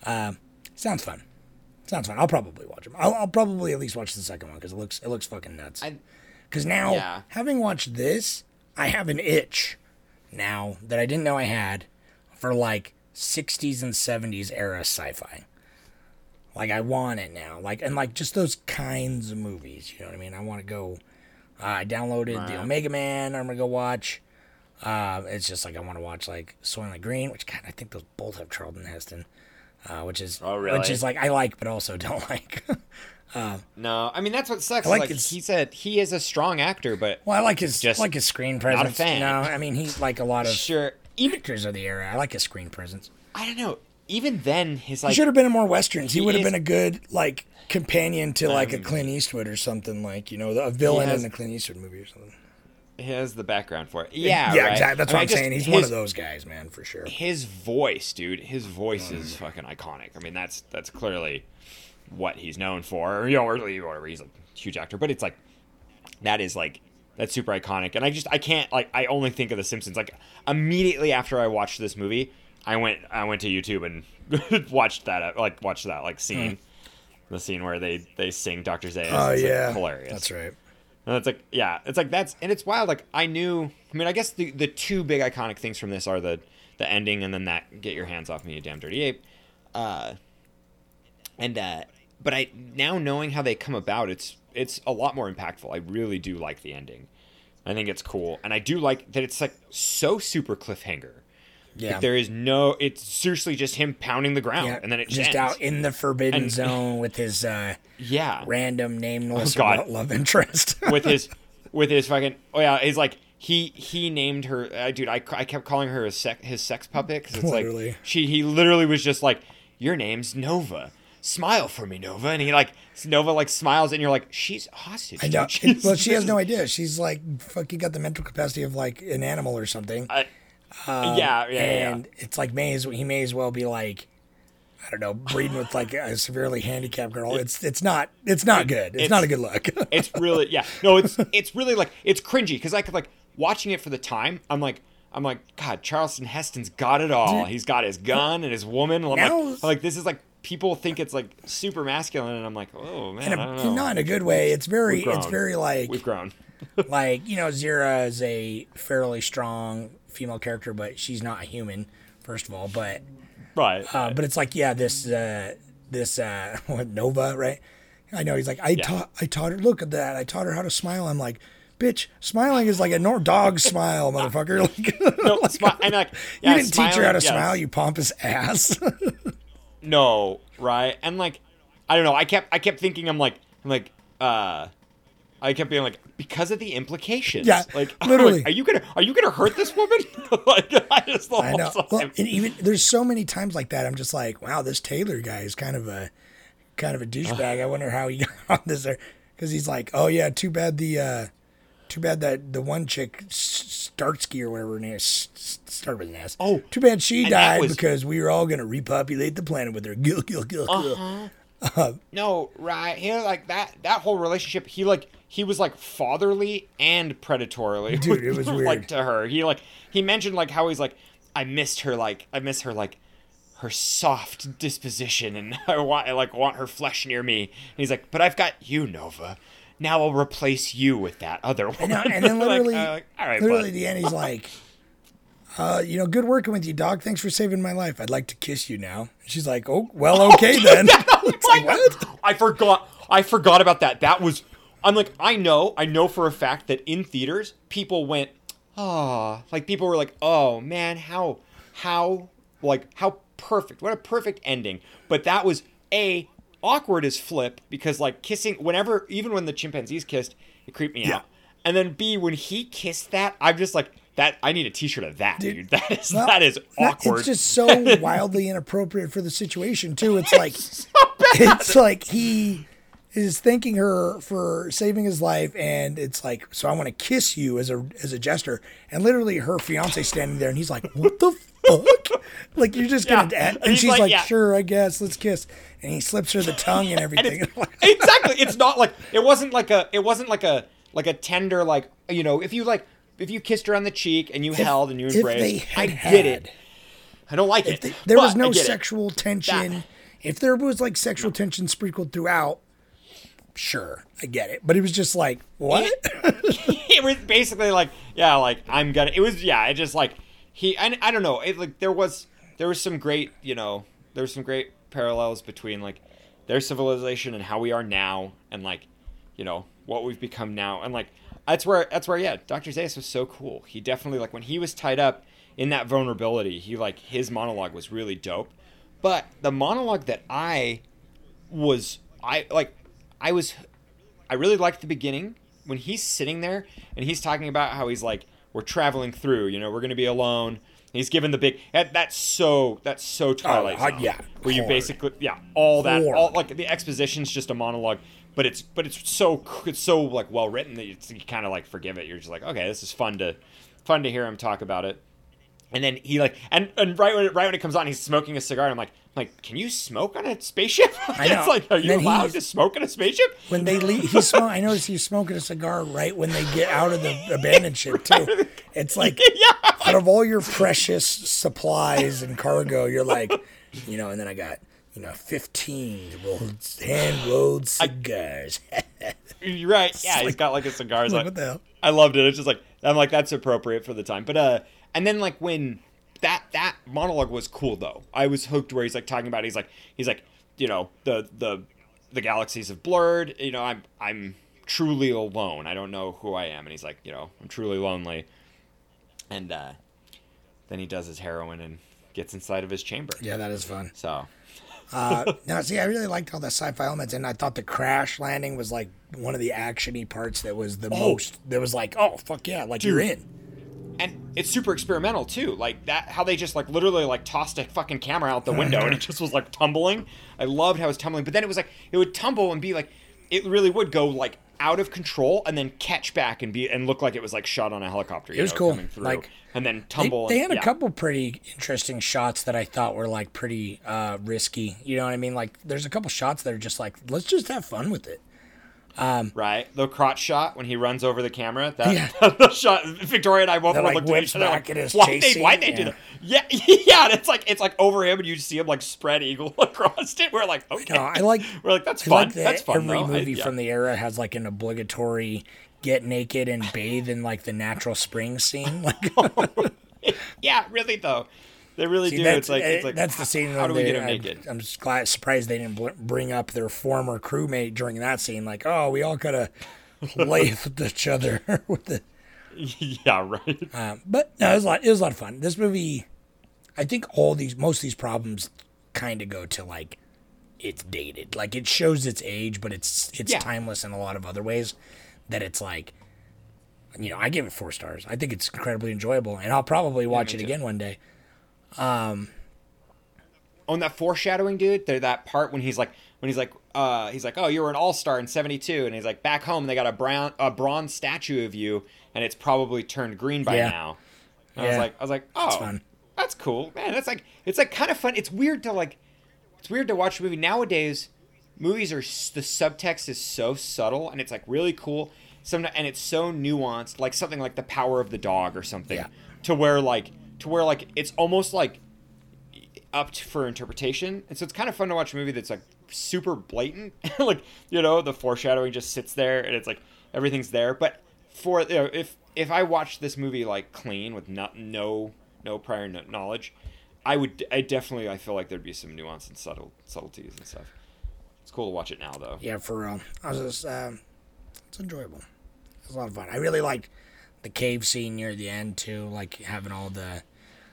Um, sounds fun. Sounds fun. I'll probably watch them. I'll, I'll probably at least watch the second one because it looks it looks fucking nuts. Because now, Yeah. having watched this, I have an itch now that I didn't know I had for like 60s and 70s era sci-fi. Like I want it now. Like and like just those kinds of movies. You know what I mean? I want to go. Uh, I downloaded the Omega Man. I'm gonna go watch. Uh, it's just like I want to watch like Soylent Green, which God, I think those both have Charlton Heston. Uh, which is Oh, really? which is like I like, but also [laughs] don't like. No, I mean that's what sucks. I like like his- he said, he is a strong actor, but well, I like his Just like his screen presence. not a fan. Know, I mean, he's like a lot of sure. Even actors of the era. I like his screen presence. I don't know. Even then, his like He should have been in more westerns. He, he would have been a good like companion to like a Um, Clint Eastwood or something like you know a villain has- in a Clint Eastwood movie or something. he has the background for it. Yeah, yeah, right? exactly. That's I what I I'm just- saying. He's his, one of those guys, man, for sure. His voice, dude. His voice is fucking iconic. I mean, that's that's clearly what he's known for. You know, or whatever. He's a huge actor, but it's like that is like that's super iconic. And I just I can't like I only think of The Simpsons. Like immediately after I watched this movie, I went I went to YouTube and [laughs] watched that like watched that like scene. The scene where they they sing Dr. Zaius. Oh It's, like, yeah, hilarious. That's right. And it's like, yeah, it's like that's and it's wild. Like I knew. I mean, I guess the the two big iconic things from this are the the ending and then that "Get your hands off me, you damn dirty ape." Uh, and uh, but I now knowing how they come about, it's it's a lot more impactful. I really do like the ending. I think it's cool, and I do like that it's like so super cliffhanger. Yeah. Like, there is no. It's seriously just him pounding the ground, yeah, and then it just ends. out in the forbidden And- [laughs] zone with his uh, yeah, random nameless Oh, God. love interest. [laughs] with his with his fucking oh yeah he's like he he named her uh, dude I, I kept calling her his sex his sex puppet because it's Literally. like she he literally was just like your name's Nova smile for me Nova and he like Nova like smiles and you're like she's hostage I know. [laughs] She's- well, she has no idea. She's like fucking got the mental capacity of like an animal or something. I- um, yeah yeah yeah, and it's like may as he may as well be like I don't know breeding with like a severely handicapped girl. It's it's not it's not good. It's, it's- not a good look. [laughs] it's really yeah no it's it's really like it's cringy because I could like watching it for the time I'm like I'm like God Charlton Heston's got it all he's got his gun and his woman I'm like, I'm like this is like people think it's like super masculine and I'm like oh man in I don't a, know not in a good way. It's very it's very like we've grown [laughs] like you know Zira is a fairly strong female character, but she's not a human. First of all, but right uh, but it's like yeah this uh, this uh, [laughs] what, Nova right? I know he's like I taught I taught her look at that I taught her how to smile. I'm like. Bitch, smiling is like a nor- dog smile, motherfucker. [laughs] Like, no smi- and like yeah, you didn't teach her how to smiling, smile, you pompous ass. No right and like I don't know I kept I kept thinking I'm like I'm like uh I kept being like because of the implications. Yeah, like [laughs] literally. like, are you gonna are you gonna hurt this woman? [laughs] like I just I know. Well, and even there's so many times like that. I'm just like, wow, this Taylor guy is kind of a kind of a douchebag. I wonder how he got [laughs] on this there because he's like, oh yeah, too bad the uh too bad that the one chick S- Starsky or whatever her name is S- start with an S. Oh, too bad she died was- because we were all gonna repopulate the planet with her. [laughs] Gil, gil, gil, gil. Uh-huh. No, right. He like that that whole relationship, he like he was like fatherly and predatorily. Dude, it [laughs] was like weird. to her. He like he mentioned like how he's like I missed her like I miss her like her soft disposition and [laughs] I want I like want her flesh near me. And he's like, "But I've got you, Nova. Now I'll replace you with that other one." know, and [laughs] then Like, literally, uh, like, all right, literally, bud. the end, he's [laughs] like, uh, "You know, good working with you, dog. Thanks for saving my life. I'd like to kiss you now." She's like, "Oh, well, okay then." [laughs] It's like, what? I forgot. I forgot about that. That was. I'm like, I know, I know for a fact that in theaters, people went, oh, like people were like, oh man, how, how, like how perfect, what a perfect ending. But that was a awkward is flip because like kissing, whenever, even when the chimpanzees kissed, it creeped me out. And then B, when he kissed that, I'm just like, that I need a T-shirt of that, dude. Dude, [laughs] That is Well, that is not- awkward. It's just so [laughs] wildly inappropriate for the situation too. It's like it's like he is thanking her for saving his life, and it's like, so I want to kiss you as a as a gesture, and literally her fiance standing there, and he's like, what the fuck? [laughs] Like you're just gonna, Yeah. and, And she's like, like, yeah. sure, I guess, let's kiss, and he slips her the [laughs] tongue and everything. [laughs] exactly. It's not like it wasn't like a it wasn't like a like a tender like you know if you like if you kissed her on the cheek and you held and you if embraced. I get it. I don't like it. there was no get it. sexual tension. That- If there was like sexual tension sprinkled throughout, sure, I get it. But it was just like, what? [laughs] it was basically like yeah like i'm gonna it was yeah it just like he I, I don't know it like there was there was some great you know there was some great parallels between like their civilization and how we are now and like you know what we've become now and like that's where that's where yeah dr Zaius was so cool he definitely like when he was tied up in that vulnerability he like his monologue was really dope but the monologue that i was i like i was I really liked the beginning when he's sitting there and he's talking about how he's like, we're traveling through, you know, we're gonna be alone. He's given the big. That, that's so. That's so Twilight uh, Zone. yeah, Where you hard. basically, yeah, all that, Hard. all like the exposition's just a monologue, but it's but it's so it's so like well written that you kind of like forgive it. You're just like, okay, this is fun to fun to hear him talk about it. And then he like and, and right when right when it comes on, he's smoking a cigar. And I'm like, I'm like, can you smoke on a spaceship? [laughs] I know. it's like, are you allowed to smoke on a spaceship? when they leave, he's smoking I notice he's smoking a cigar right when they get out of the abandoned ship [laughs] too. It's like [laughs] yeah. out of all your precious supplies and cargo, you're like, you know, and then I got. You know, fifteen rolled, hand rolled cigars. You're right. Yeah, he's got like a cigar. It's Like, like, what the hell? I loved it. It's just like I'm like that's appropriate for the time. But uh, and then like when that that monologue was cool though. I was hooked where he's like talking about. it. He's like he's like you know the the the galaxies have blurred. You know I'm I'm truly alone. I don't know who I am. And he's like you know I'm truly lonely. And uh, then he does his heroin and gets inside of his chamber. yeah, that is fun. So [laughs] Uh, now, see, I really liked all the sci-fi elements, and I thought the crash landing was like one of the actiony parts that was the most. That was like, oh fuck yeah, like you're in. And it's super experimental too like that how they just like literally like tossed a fucking camera out the window and [laughs] it just was like tumbling i loved how it was tumbling but then it was like it would tumble and be like it really would go like out of control and then catch back and be and look like it was like shot on a helicopter It was know, cool. coming through, Like, and then tumble they and- had a yeah. couple pretty interesting shots that I thought were like pretty uh, risky. You know what I mean? Like, there's a couple shots that are just like, let's just have fun with it. Um, right the crotch shot when he runs over the camera that Yeah. [laughs] the shot victoria and i both like, looked at each other like why they, why they do that [laughs] yeah [laughs] yeah and it's like it's like over him and you see him like spread eagle across it we're like okay No, I like. we're like that's I fun like that that's fun every though. I- movie yeah. from the era has like an obligatory get naked and bathe in like the natural spring scene. Like, yeah, really though. They really See, do. It's like it's like that's the scene. How do we they- get him naked? I'm just glad, surprised they didn't bl- bring up their former crewmate during that scene. Like, oh, we all could [laughs] have with each other [laughs] with the. yeah, right. Um, but no, it was a lot. It was a lot of fun. This movie, I think all these, most of these problems, kind of go to like, it's dated. Like it shows its age, but it's it's Yeah. timeless in a lot of other ways. That it's like, you know, I give it four stars. I think it's incredibly enjoyable, and I'll probably watch it too. again one day. On that foreshadowing, dude. There that part when he's like when he's like uh he's like oh you were an all star in '72 and he's like back home they got a brown a bronze statue of you and it's probably turned green by Yeah. now. And I was like I was like oh fun. that's cool man. That's like it's like kind of fun. It's weird to like it's weird to watch a movie nowadays. Movies are the subtext is so subtle and it's like really cool. Some and it's so nuanced, like something like the power of the dog or something, Yeah. to where like to where like it's almost like up for interpretation. And so it's kind of fun to watch a movie that's like super blatant, [laughs] like you know the foreshadowing just sits there and it's like everything's there. But for you know if if I watched this movie like clean with no no no prior knowledge, I would I definitely I feel like there'd be some nuance and subtle subtleties and stuff. It's cool to watch it now though. Yeah, for real. I was just, um, it's enjoyable. It's a lot of fun. I really liked the cave scene near the end too, like having all the,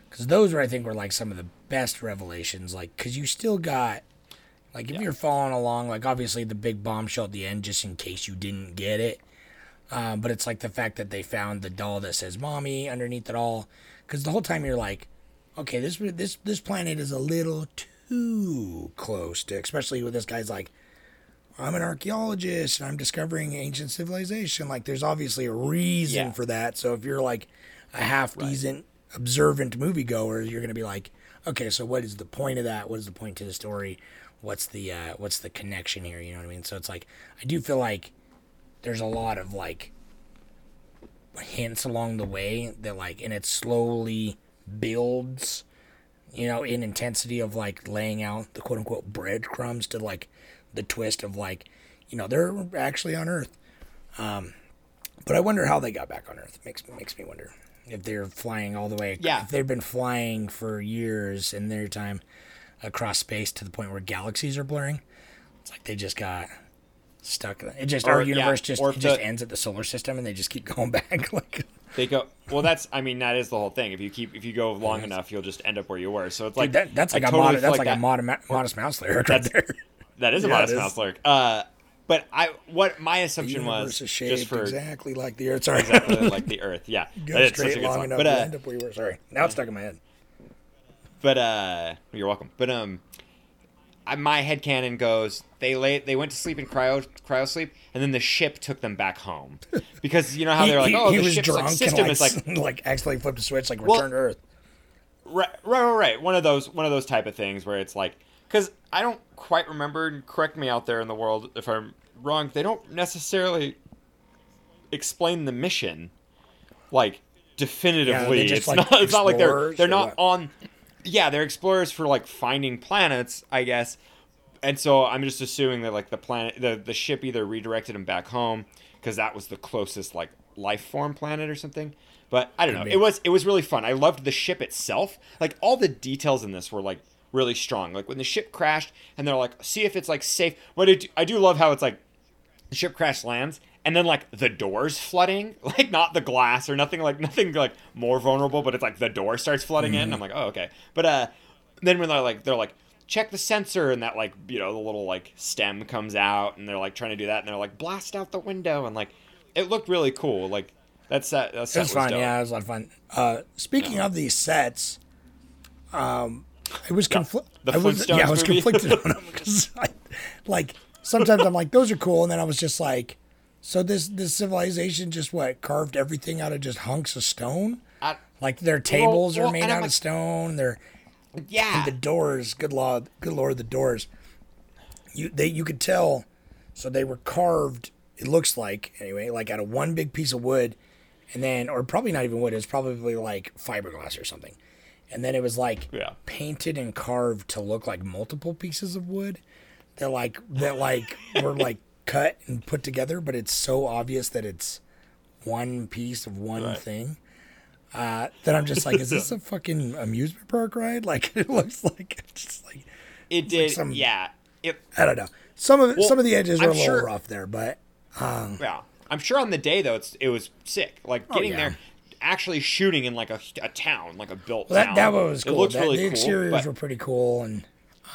because those were I think were like some of the best revelations. Like, because you still got, like, if you're following along, like obviously the big bombshell at the end, just in case you didn't get it. Um, but it's like the fact that they found the doll that says "mommy" underneath it all, because the whole time you're like, okay, this this this planet is a little too close to, especially with this guy's like, I'm an archaeologist and I'm discovering ancient civilization. Like, there's obviously a reason Yeah. for that. So if you're like a half decent, observant moviegoer, you're gonna be like, okay, so what is the point of that? What is the point to the story? What's the uh, what's the connection here? You know what I mean? So it's like I do feel like there's a lot of like hints along the way that like and it slowly builds you know in intensity of like laying out the quote unquote breadcrumbs to like the twist of like you know they're actually on earth um but i wonder how they got back on earth makes makes me wonder if they're flying all the way Yeah. if they've been flying for years in their time across space to the point where galaxies are blurring it's like they just got stuck it just Or- our yeah, universe just or it if just ends at the solar system and they just keep [laughs] going back like They go well. That's I mean that is the whole thing. If you keep if you go long enough, you'll just end up where you were. So it's like Dude, that, that's like a totally mod, that's like, that- a mod, modest mouse lyric right there. That is a Yeah, modest mouse lyric. Uh, but I what my assumption was just for exactly like the Earth. Sorry, exactly [laughs] like the Earth. Yeah, go straight long song. enough But to uh, end up where you were. Sorry, now it's stuck in my head. but uh, you're welcome. But um, I, my head canon goes they lay they went to sleep in cryo cryo sleep, and then the ship took them back home [laughs] because you know how He, they're like, he- oh, he the was ship's drunk like, system like, is like [laughs] like accidentally flipped a switch, like Well- return to Earth. Right, right, right, right. One of those, one of those type of things where it's like, because I don't quite remember. and Correct me out there in the world if I'm wrong. They don't necessarily explain the mission, like definitively. just, it's like, not. It's not like they're explorers they're not what? on. Yeah, they're explorers for like finding planets, I guess. And so I'm just assuming that like the planet, the the ship either redirected them back home because that was the closest like life form planet or something. But I don't know. It was it was really fun. I loved the ship itself. Like all the details in this were like really strong. Like when the ship crashed and they're like, see if it's like safe. What I do, I do love how it's like the ship crash lands and then like the doors flooding, [laughs] like not the glass or nothing like nothing like more vulnerable, but it's like the door starts flooding in. and I'm like, oh okay. But uh, then when they're like they're like check the sensor and that like you know the little like stem comes out and they're like trying to do that and they're like blast out the window and like it looked really cool. Like that's that. That It set was fun. dope. Yeah, it was a lot of fun. Uh, speaking of these sets, um, I was conflicted. I was, yeah, I was movie? conflicted on them because, [laughs] like, sometimes I'm like, those are cool, and then I was just like, so this this civilization just what carved everything out of just hunks of stone. I- Like their tables well, are made out like- of stone. They're yeah. the doors, good lord, good lord, the doors. You they you could tell, so they were carved. It looks like anyway, like out of one big piece of wood, and then or probably not even wood. It's probably like fiberglass or something, and then it was like Yeah. painted and carved to look like multiple pieces of wood. That like that like [laughs] were like cut and put together, but it's so obvious that it's one piece of one Right. thing. Uh, that I'm just like, is this a [laughs] fucking amusement park ride? [laughs] Like it looks like it's just like it did. some- yeah. It I don't know. Some of Well, some of the edges are I'm a little sure- rough there, but Yeah, I'm sure on the day though, it's it was sick. Like getting Oh, yeah. there, actually shooting in like a, a town, like a built that town. that one was cool. It looks That- really the cool. exteriors but- were pretty cool, and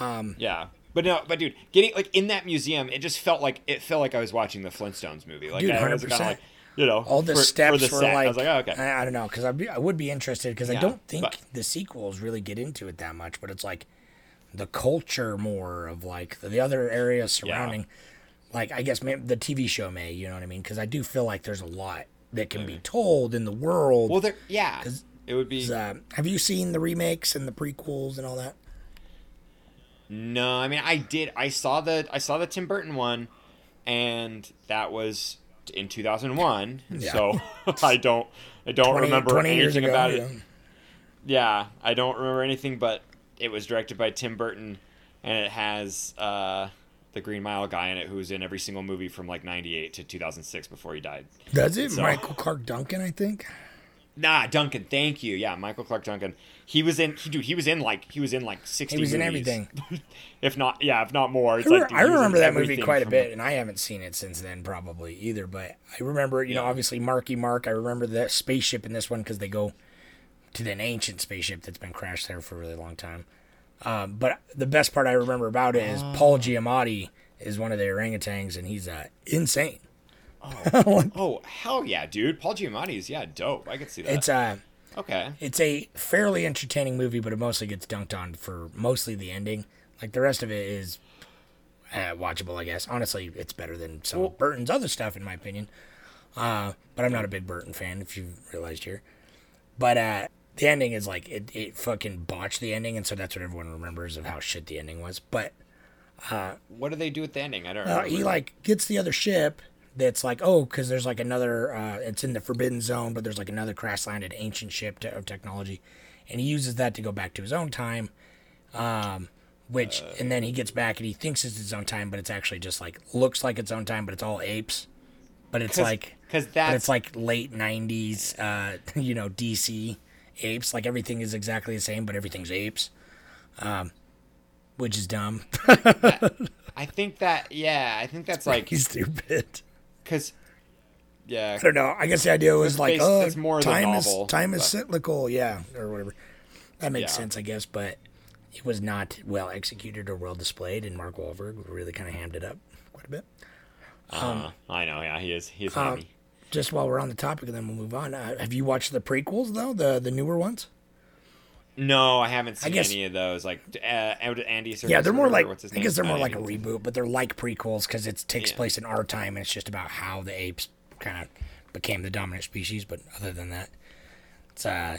um, yeah, but no, but dude, getting like in that museum, it just felt like it felt like I was watching the Flintstones movie. Like Dude, I was kind of 100%. like, you know, all the for, steps for the were set. like, I was like, oh, okay, I, I don't know, because I, I would be interested because I don't think but- the sequels really get into it that much, but it's like the culture more of like the, the other areas surrounding. Like I guess maybe the TV show may, you know what I mean? Because I do feel like there's a lot that can be told in the world. well, there, yeah, it would be. Uh, have you seen the remakes and the prequels and all that? No, I mean I did. I saw the I saw the Tim Burton one, and that was in 2001. Yeah. So [laughs] I don't I don't 20 remember 20 anything ago, about yeah. it. Yeah, I don't remember anything, but it was directed by Tim Burton, and it has uh, the Green Mile guy in it, who's in every single movie from like '98 to 2006 before he died. Does it? So- Michael Clarke Duncan, I think. Nah, Duncan, thank you. Yeah, Michael Clarke Duncan. He was in. He, dude, he was in like he was in like 60. He was in everything. [laughs] if not, yeah, if not more. It's I, like dude, I was remember that movie quite a from- bit, and I haven't seen it since then, probably either. But I remember, you know, obviously Marky Mark. I remember the spaceship in this one because they go to an ancient spaceship that's been crashed there for a really long time. Um, but the best part I remember about it is Paul Ah. Giamatti is one of the orangutans, and he's uh, insane. [laughs] Oh hell yeah, dude! Paul Giamatti is yeah, dope. I could see that. It's uh okay. it's a fairly entertaining movie, but it mostly gets dunked on for mostly the ending. Like the rest of it is uh, watchable, I guess. Honestly, it's better than some of Burton's other stuff, in my opinion. Uh, but I'm not a big Burton fan, if you've realized here. But uh, the ending is like it, it fucking botched the ending, and so that's what everyone remembers of how shit the ending was. But What do they do with the ending? I don't uh, know. he like gets the other ship that's like oh because there's like another uh, it's in the forbidden zone but there's like another crash landed ancient ship to, of technology and he uses that to go back to his own time um which and then he gets back and he thinks it's his own time but it's actually just like looks like its own time but it's all apes but it's 'Cause- like 'cause but that's- it's like late 90s uh [laughs] you know dc apes like everything is exactly the same but everything's apes um which is dumb [laughs] I think that yeah, I think that's like he's stupid because yeah, I don't know. I guess the idea was like, based- oh, more time novel, is time is cyclical, yeah, or whatever. That makes Yeah. sense, I guess, but it was not well executed or well displayed, and Mark Wahlberg really kind of hammed it up quite a bit. uh, I know. Yeah, he is. He's is Um, happy. Just while we're on the topic, and then we'll move on. Uh, have you watched the prequels though, the the newer ones? No, I haven't seen guess- any of those. Like uh, Andy. Serkis yeah, they're more like I guess they're more I like a reboot, but they're like prequels because it takes Yeah. place in our time, and it's just about how the apes kind of became the dominant species. But other than that, it's uh,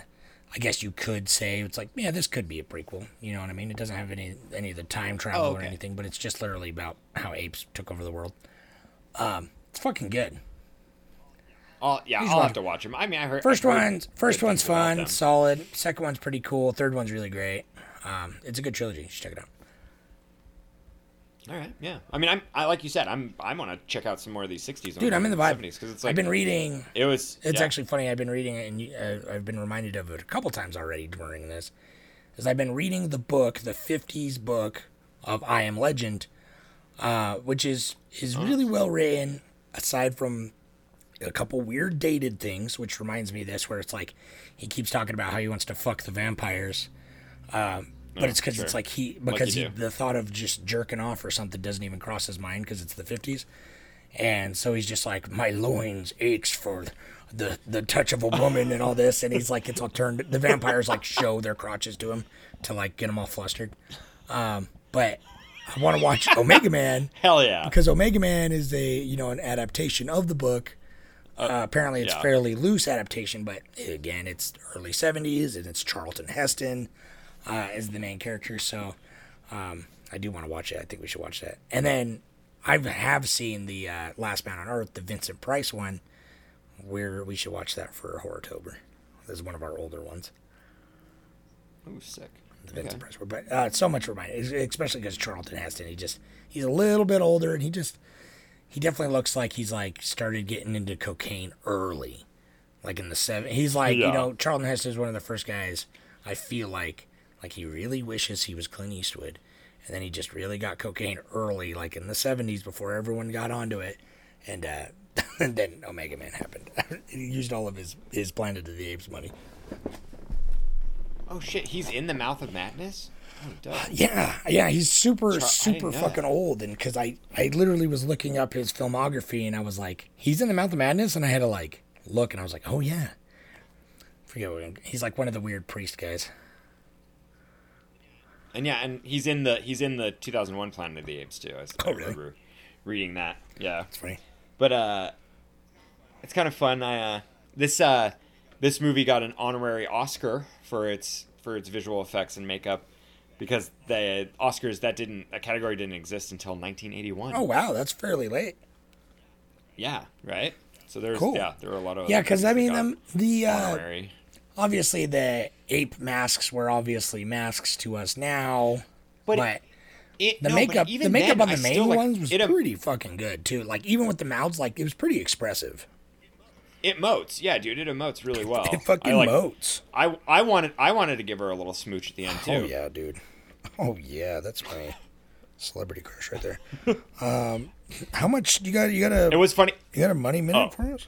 I guess you could say it's like yeah, this could be a prequel. You know what I mean? It doesn't have any any of the time travel Oh, or anything, but it's just literally about how apes took over the world. Um, it's fucking good. I'll, yeah, He's I'll have to watch him. I mean, I heard First I've heard one's first one's fun, solid. Second one's pretty cool. Third one's really great. Um, it's a good trilogy. You should check it out. All right, yeah. I mean, I'm I like you said, I'm I want to check out some more of these '60s. Dude, I'm in the vibe. because it's like I've been reading. It was. It's yeah. actually funny. I've been reading it, and uh, I've been reminded of it a couple times already during this. Is I've been reading the book, the '50s book of I Am Legend, uh, which is is really well written. Aside from a couple weird dated things, which reminds me of this, where it's like he keeps talking about how he wants to fuck the vampires. Um, but Oh, it's because sure. it's like he because you he, the thought of just jerking off or something doesn't even cross his mind because it's the 50s and so he's just like my loins aches for the the touch of a woman and all this and he's like it's all turned the vampires like show their crotches to him to like get him all flustered um but i want to watch omega man [laughs] Hell yeah. because omega man is a you know an adaptation of the book uh, apparently it's yeah. fairly loose adaptation but again it's early 70s and it's charlton heston uh, as the main character so um, I do want to watch it. I think we should watch that. And then I have seen the uh, Last Man on Earth, the Vincent Price one, where we should watch that for Horrortober. This is one of our older ones, Ooh, sick. the Vincent Okay. Price one. But uh, it's so much reminded, especially because Charlton Heston. He just he's a little bit older, and he just he definitely looks like he's like started getting into cocaine early, like in the seven. He's like you know Charlton Heston is one of the first guys I feel like like he really wishes he was Clint Eastwood, and then he just really got cocaine early, like in the seventies before everyone got onto it, and uh, [laughs] and then Omega Man happened. [laughs] he used all of his his Planet of the Apes money. Oh shit, he's in the mouth of madness. Oh. Yeah, yeah, he's super, Char- super fucking that. old, and because I, I literally was looking up his filmography, and I was like, he's in the Mouth of Madness, and I had to like look, and I was like, oh yeah, forget what he's like one of the weird priest guys. And yeah, and he's in the he's in the 2001 Planet of the Apes too. I, Oh, I really? remember reading that. Yeah. It's funny. But uh, it's kind of fun. I uh, this uh, this movie got an honorary Oscar for its for its visual effects and makeup because the Oscars that didn't that category didn't exist until 1981. Oh wow, that's fairly late. yeah, right. So there's Cool. yeah, there were a lot of Yeah, because I mean, got um, the uh, obviously the ape masks were obviously masks to us now, But but, It, the no, makeup, the makeup then, on the main still, like, ones was it, pretty fucking good too. Like even with the mouths, like it was pretty expressive. It emotes, yeah, dude. It emotes really [laughs] well. It fucking I, like, moats. I I wanted I wanted to give her a little smooch at the end too. Oh yeah, dude. Oh yeah, that's my celebrity crush right there. um, how much you got? You got a It was funny. you got a money minute Oh. for us?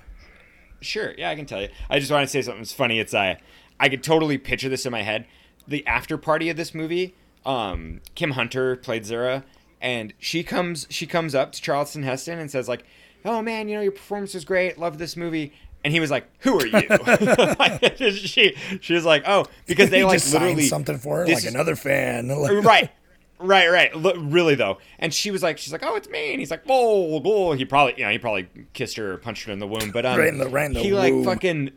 Sure, yeah, I can tell you. I just want to say something that's funny. It's uh, I could totally picture this in my head. The after party of this movie, um, Kim Hunter played Zira, and she comes she comes up to Charlton Heston and says like, "Oh man, you know your performance was great. Love this movie." And he was like, "Who are you?" [laughs] Like, she she was like, "Oh, because they [laughs] He like literally something for her, like is- another fan. [laughs] right, right, right. Look, really though, and she was like, she's like, "Oh, it's me," and he's like, "Oh, oh." He probably, you know, he probably kissed her, or punched her in the womb, but um, Right in the- right in the he like fucking,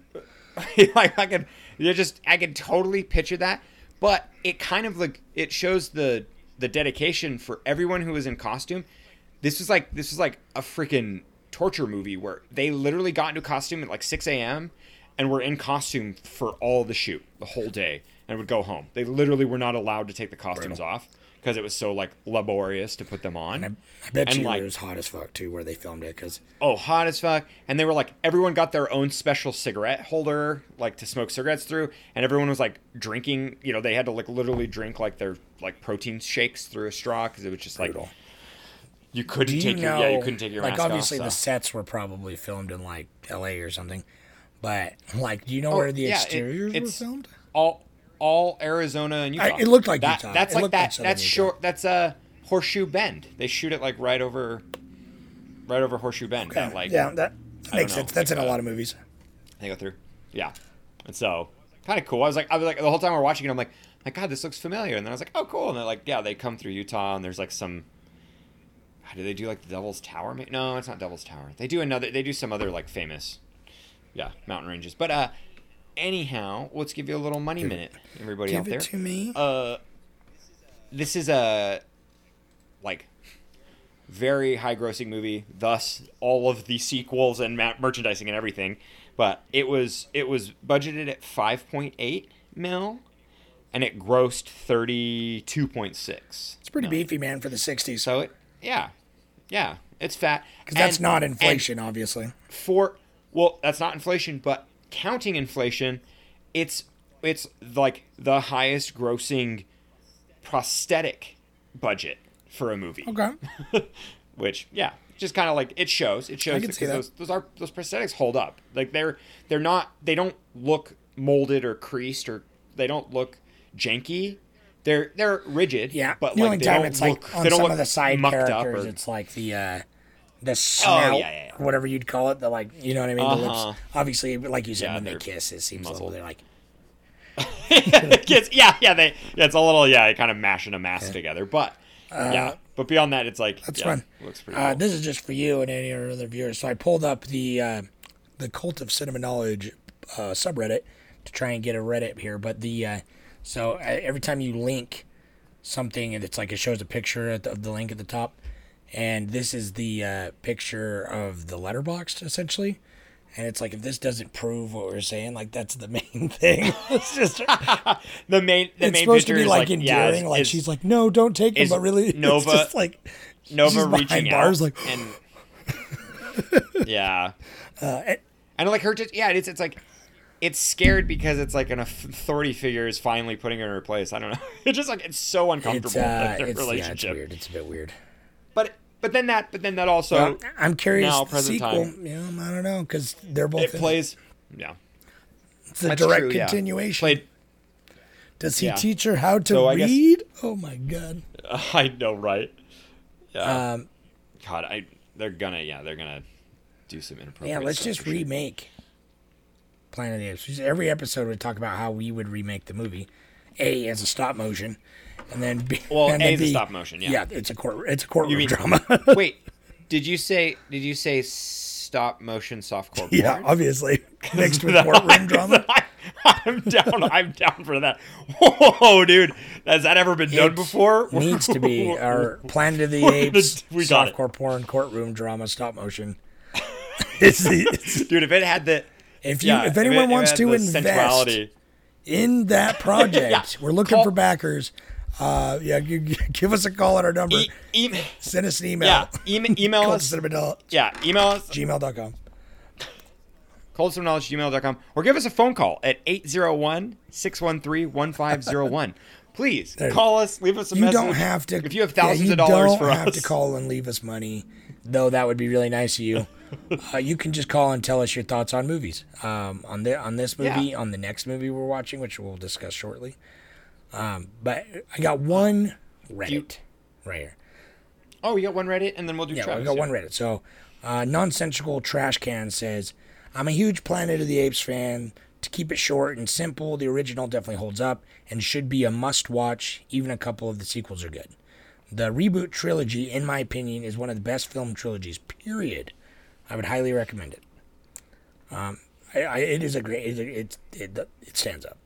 he like I could, you just, I could totally picture that, but it kind of like it shows the the dedication for everyone who was in costume. This was like this was like a freaking torture movie where they literally got into costume at like 6 a.m. and were in costume for all the shoot the whole day and would go home. They literally were not allowed to take the costumes off because it was so like laborious to put them on. I bet And, you like- it was hot as fuck too, where they filmed it. Because oh, hot as fuck. And they were like, everyone got their own special cigarette holder, like to smoke cigarettes through. And everyone was like drinking, you know, they had to like literally drink like their like protein shakes through a straw because it was just like, Brutal. You couldn't you take know? your, yeah, you couldn't take your like mask obviously off. the so. sets were probably filmed in like L.A. or something, but like, do you know Oh, where the yeah, it- exteriors were filmed? all all Arizona and Utah. I- it looked like that, Utah. That's It like looked like that. That's Utah. short. That's a horseshoe bend. They shoot it like right over, right over horseshoe bend. That like yeah, that makes know, sense. That's like in a a- lot of movies. they go through. Yeah, and so kind of cool. I was like, I was like the whole time we're watching it, I'm like, my God, this looks familiar. And then I was like, oh, cool. And they're like, yeah, they come through Utah, and there's like some. Do they do like the Devil's Tower? No, it's not Devil's Tower. They do another. They do some other like famous, yeah, mountain ranges. But uh, anyhow, let's give you a little money minute, everybody Give out it there. to me. Uh, this is a like very high grossing movie thus all of the sequels and ma- merchandising and everything but it was it was budgeted at 5.8 mil and it grossed 32.6 It's pretty beefy, man, for the '60s. so it yeah yeah it's fat Because that's not inflation, obviously. for well that's not inflation but counting inflation it's it's like the highest grossing prosthetic budget for a movie Okay. [laughs] which yeah just kind of like it shows it shows can see because that. those those are those prosthetics hold up like they're they're not they don't look molded or creased or they don't look janky they're they're rigid Yeah, but the like only they time don't it's look, like on they don't some of the side mucked up characters, or- it's like the uh the snout, Oh, yeah, yeah, yeah. whatever you'd call it. The like, you know what I mean? The Uh-huh. lips. Obviously, like you said, when they kiss, it seems a little. They're like, [laughs] Kids, yeah, yeah, they, yeah, it's a little, yeah, kind of mashing a mask together, but yeah, but beyond that, it's like Uh, that's yeah, fun. Looks pretty. Uh, cool. this is just for you and any other viewers. So I pulled up the uh, the Cult of Cinema Knowledge uh, subreddit to try and get a Reddit here. But the uh, so every time you link something, and it's like it shows a picture at the, of the link at the top, and this is the uh, picture of the letterbox essentially. And it's like if this doesn't prove what we're saying, like that's the [laughs] main thing. it's just [laughs] the main, the it's main supposed to be like, like, endearing. is- like is she's like, no, don't take is but really, [laughs] Nova- it's just like Nova reaching bars, out, like and yeah, uh, and- and like her, just yeah, it's it's like it's scared because it's like an authority figure is finally putting her in her place. I don't know. [laughs] It's just like it's so uncomfortable it's, uh, like, their it's, yeah, it's weird. It's a bit weird. But but then that but then that also Well, I'm curious. now, present sequel, time. know, I don't know because they're both. it in plays. Yeah, It's a that's direct true, yeah. continuation. Played. Does he yeah. teach her how to So I guess- read? Oh my god. [laughs] I know, right? Yeah. Um, God, I they're gonna yeah they're gonna do some inappropriate. yeah, let's just remake. sure. Planet of the Apes. Every episode we talk about how we would remake the movie. A as a stop motion, and then B. Well, and A is B- stop motion, yeah. Yeah, it's a court. It's a courtroom mean drama. [laughs] Wait, [laughs] did you say did you say stop motion softcore? Porn? Yeah, obviously [laughs] mixed with courtroom drama. I'm down. I'm down for that. Whoa, dude, has that ever been done before? needs to be our Planet of the Apes we got it. softcore porn courtroom drama stop motion. it's, it's, dude. If it had the if you yeah, if anyone it wants to invest in that [laughs] project, Yeah. we're looking Call- for backers. Uh, yeah, you, [laughs] you give us a call at our number. e- email, [laughs] Send us an email. yeah, email, email us. Yeah, email us gmail.com. cultofcinemaknowledge@gmail.com or give us a phone call at 801-613-1501. Please call us, leave us a You message. don't have to. If you have yeah, thousands you of dollars don't for have us. to call and leave us money, though that would be really nice of you. [laughs] uh, you can just call and tell us your thoughts on movies. Um, on the on this movie, Yeah. on the next movie we're watching, which we'll discuss shortly. Um, but I got one Reddit right here. Oh, we got one Reddit, and then we'll do. Yeah, Travis, we got yeah. one Reddit. So, uh, nonsensical trash can says, "I'm a huge Planet of the Apes fan. To keep it short and simple, the original definitely holds up and should be a must-watch. Even a couple of the sequels are good. The reboot trilogy, in my opinion, is one of the best film trilogies. Period. I would highly recommend it. Um, I, I, it is a great. It, it, it, it stands up.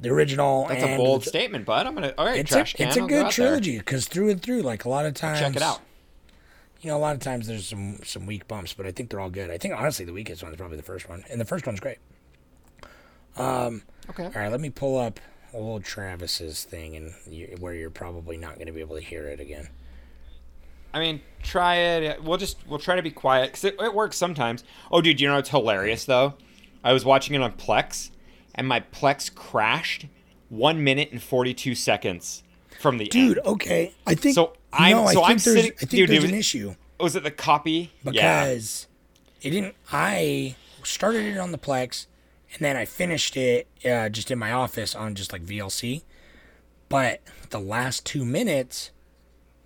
The original. That's a bold the- statement, bud. I'm gonna. All right, it's trash a, can. it's a I'll go good out trilogy because through and through, like a lot of times, Check it out. You know, a lot of times there's some some weak bumps, but I think they're all good. I think honestly, the weakest one is probably the first one, and the first one's great. Um, Okay. all right, let me pull up old Travis's thing, and you, where you're probably not going to be able to hear it again. I mean, try it. We'll just we'll try to be quiet because it, it works sometimes. Oh, dude, you know it's hilarious though? I was watching it on Plex, and my Plex crashed one minute and forty two seconds from the end. Dude, end. okay, I think So I'm no, I so think I'm there's sitting. I think dude, there's it was, an issue Was it the copy? yeah. because it didn't. I started it on the Plex, and then I finished it uh, just in my office on just like VLC. But the last two minutes,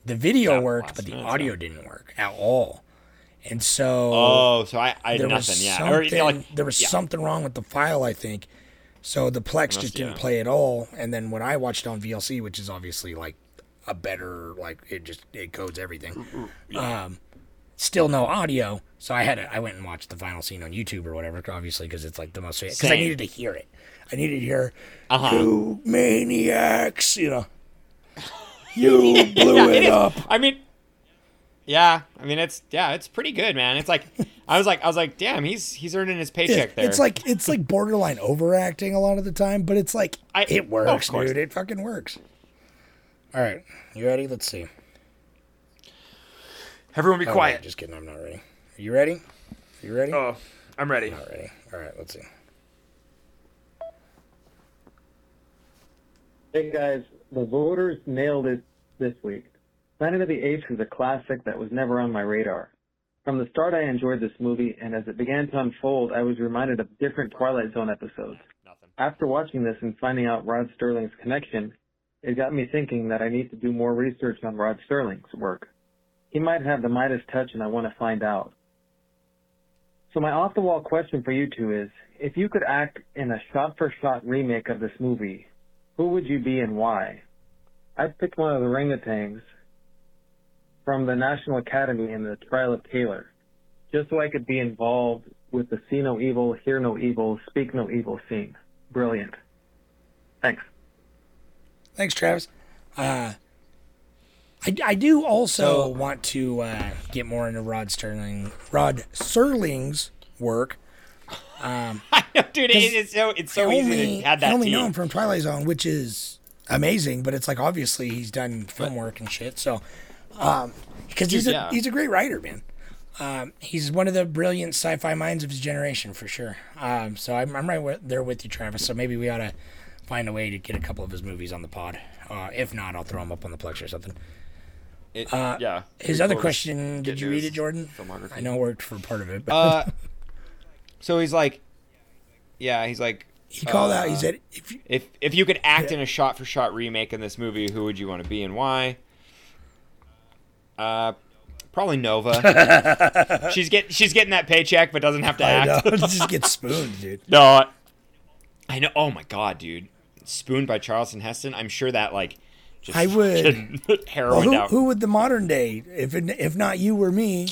the video Yeah, worked, but the audio yeah. didn't work at all. And so Oh, so I, I there nothing. was Yeah. something. Or, you know, like, there was yeah. something wrong with the file, I think. So the Plex Must- just didn't yeah. play at all. And then when I watched on VLC, which is obviously like a better, like it just it codes everything. Um, still no audio. So I had to, I went and watched the final scene on YouTube or whatever, obviously because it's like the most because I needed to hear it. I needed to hear Uh-huh. you maniacs, you know. [laughs] You blew [laughs] Yeah, it, it up. I mean, yeah. I mean, it's yeah, it's pretty good, man. It's like [laughs] I was like I was like, damn, he's he's earning his paycheck there. It's like it's like borderline overacting a lot of the time, but it's like I- it works, course. dude. It fucking works. All right, you ready? Let's see. Everyone be Oh, quiet. wait, just kidding. I'm not ready. Are you ready? Are you ready? Oh, I'm ready. Not ready. All right, let's see. Hey guys, the voters nailed it this week. Planet of the Apes is a classic that was never on my radar. From the start, I enjoyed this movie, and as it began to unfold, I was reminded of different Twilight Zone episodes. Nothing. After watching this and finding out Rod Sterling's connection, it got me thinking that I need to do more research on Rod Sterling's work. He might have the Midas touch, and I want to find out. So my off-the-wall question for you two is, if you could act in a shot-for-shot remake of this movie, who would you be and why? I'd pick one of the orangutans from the National Academy in the Trial of Taylor, just so I could be involved with the see no evil, hear no evil, speak no evil scene. Brilliant. Thanks. Thanks, Travis. Uh, I, I do also So- want to uh, get more into Rod Sterling, Rod Serling's work. Um, [laughs] I know, dude. It's so it's so I easy only, to have I that only know team. him from Twilight Zone, which is amazing, but it's like obviously he's done film work and shit. So, um, because he's a yeah. he's a great writer, man. Um, he's one of the brilliant sci-fi minds of his generation for sure. Um, so I'm, I'm right there with you, Travis. So maybe we ought to find a way to get a couple of his movies on the pod. Uh, if not, I'll throw him up on the Plex or something. It- Uh, yeah. His other question, did you read it, Jordan? I know it worked for part of it, but Uh, [laughs] so he's like, yeah, he's like, he called out. He uh, said, "If you, if if you could act Yeah. in a shot for shot remake in this movie, who would you want to be and why? Uh, probably Nova. [laughs] she's get she's getting that paycheck, but doesn't have to I act. [laughs] just get spooned, dude." no, I know. Oh my god, dude, spooned by Charlton Heston. I'm sure that like. Just I would. [laughs] Well, who, who would the modern day, if it, if not you or me,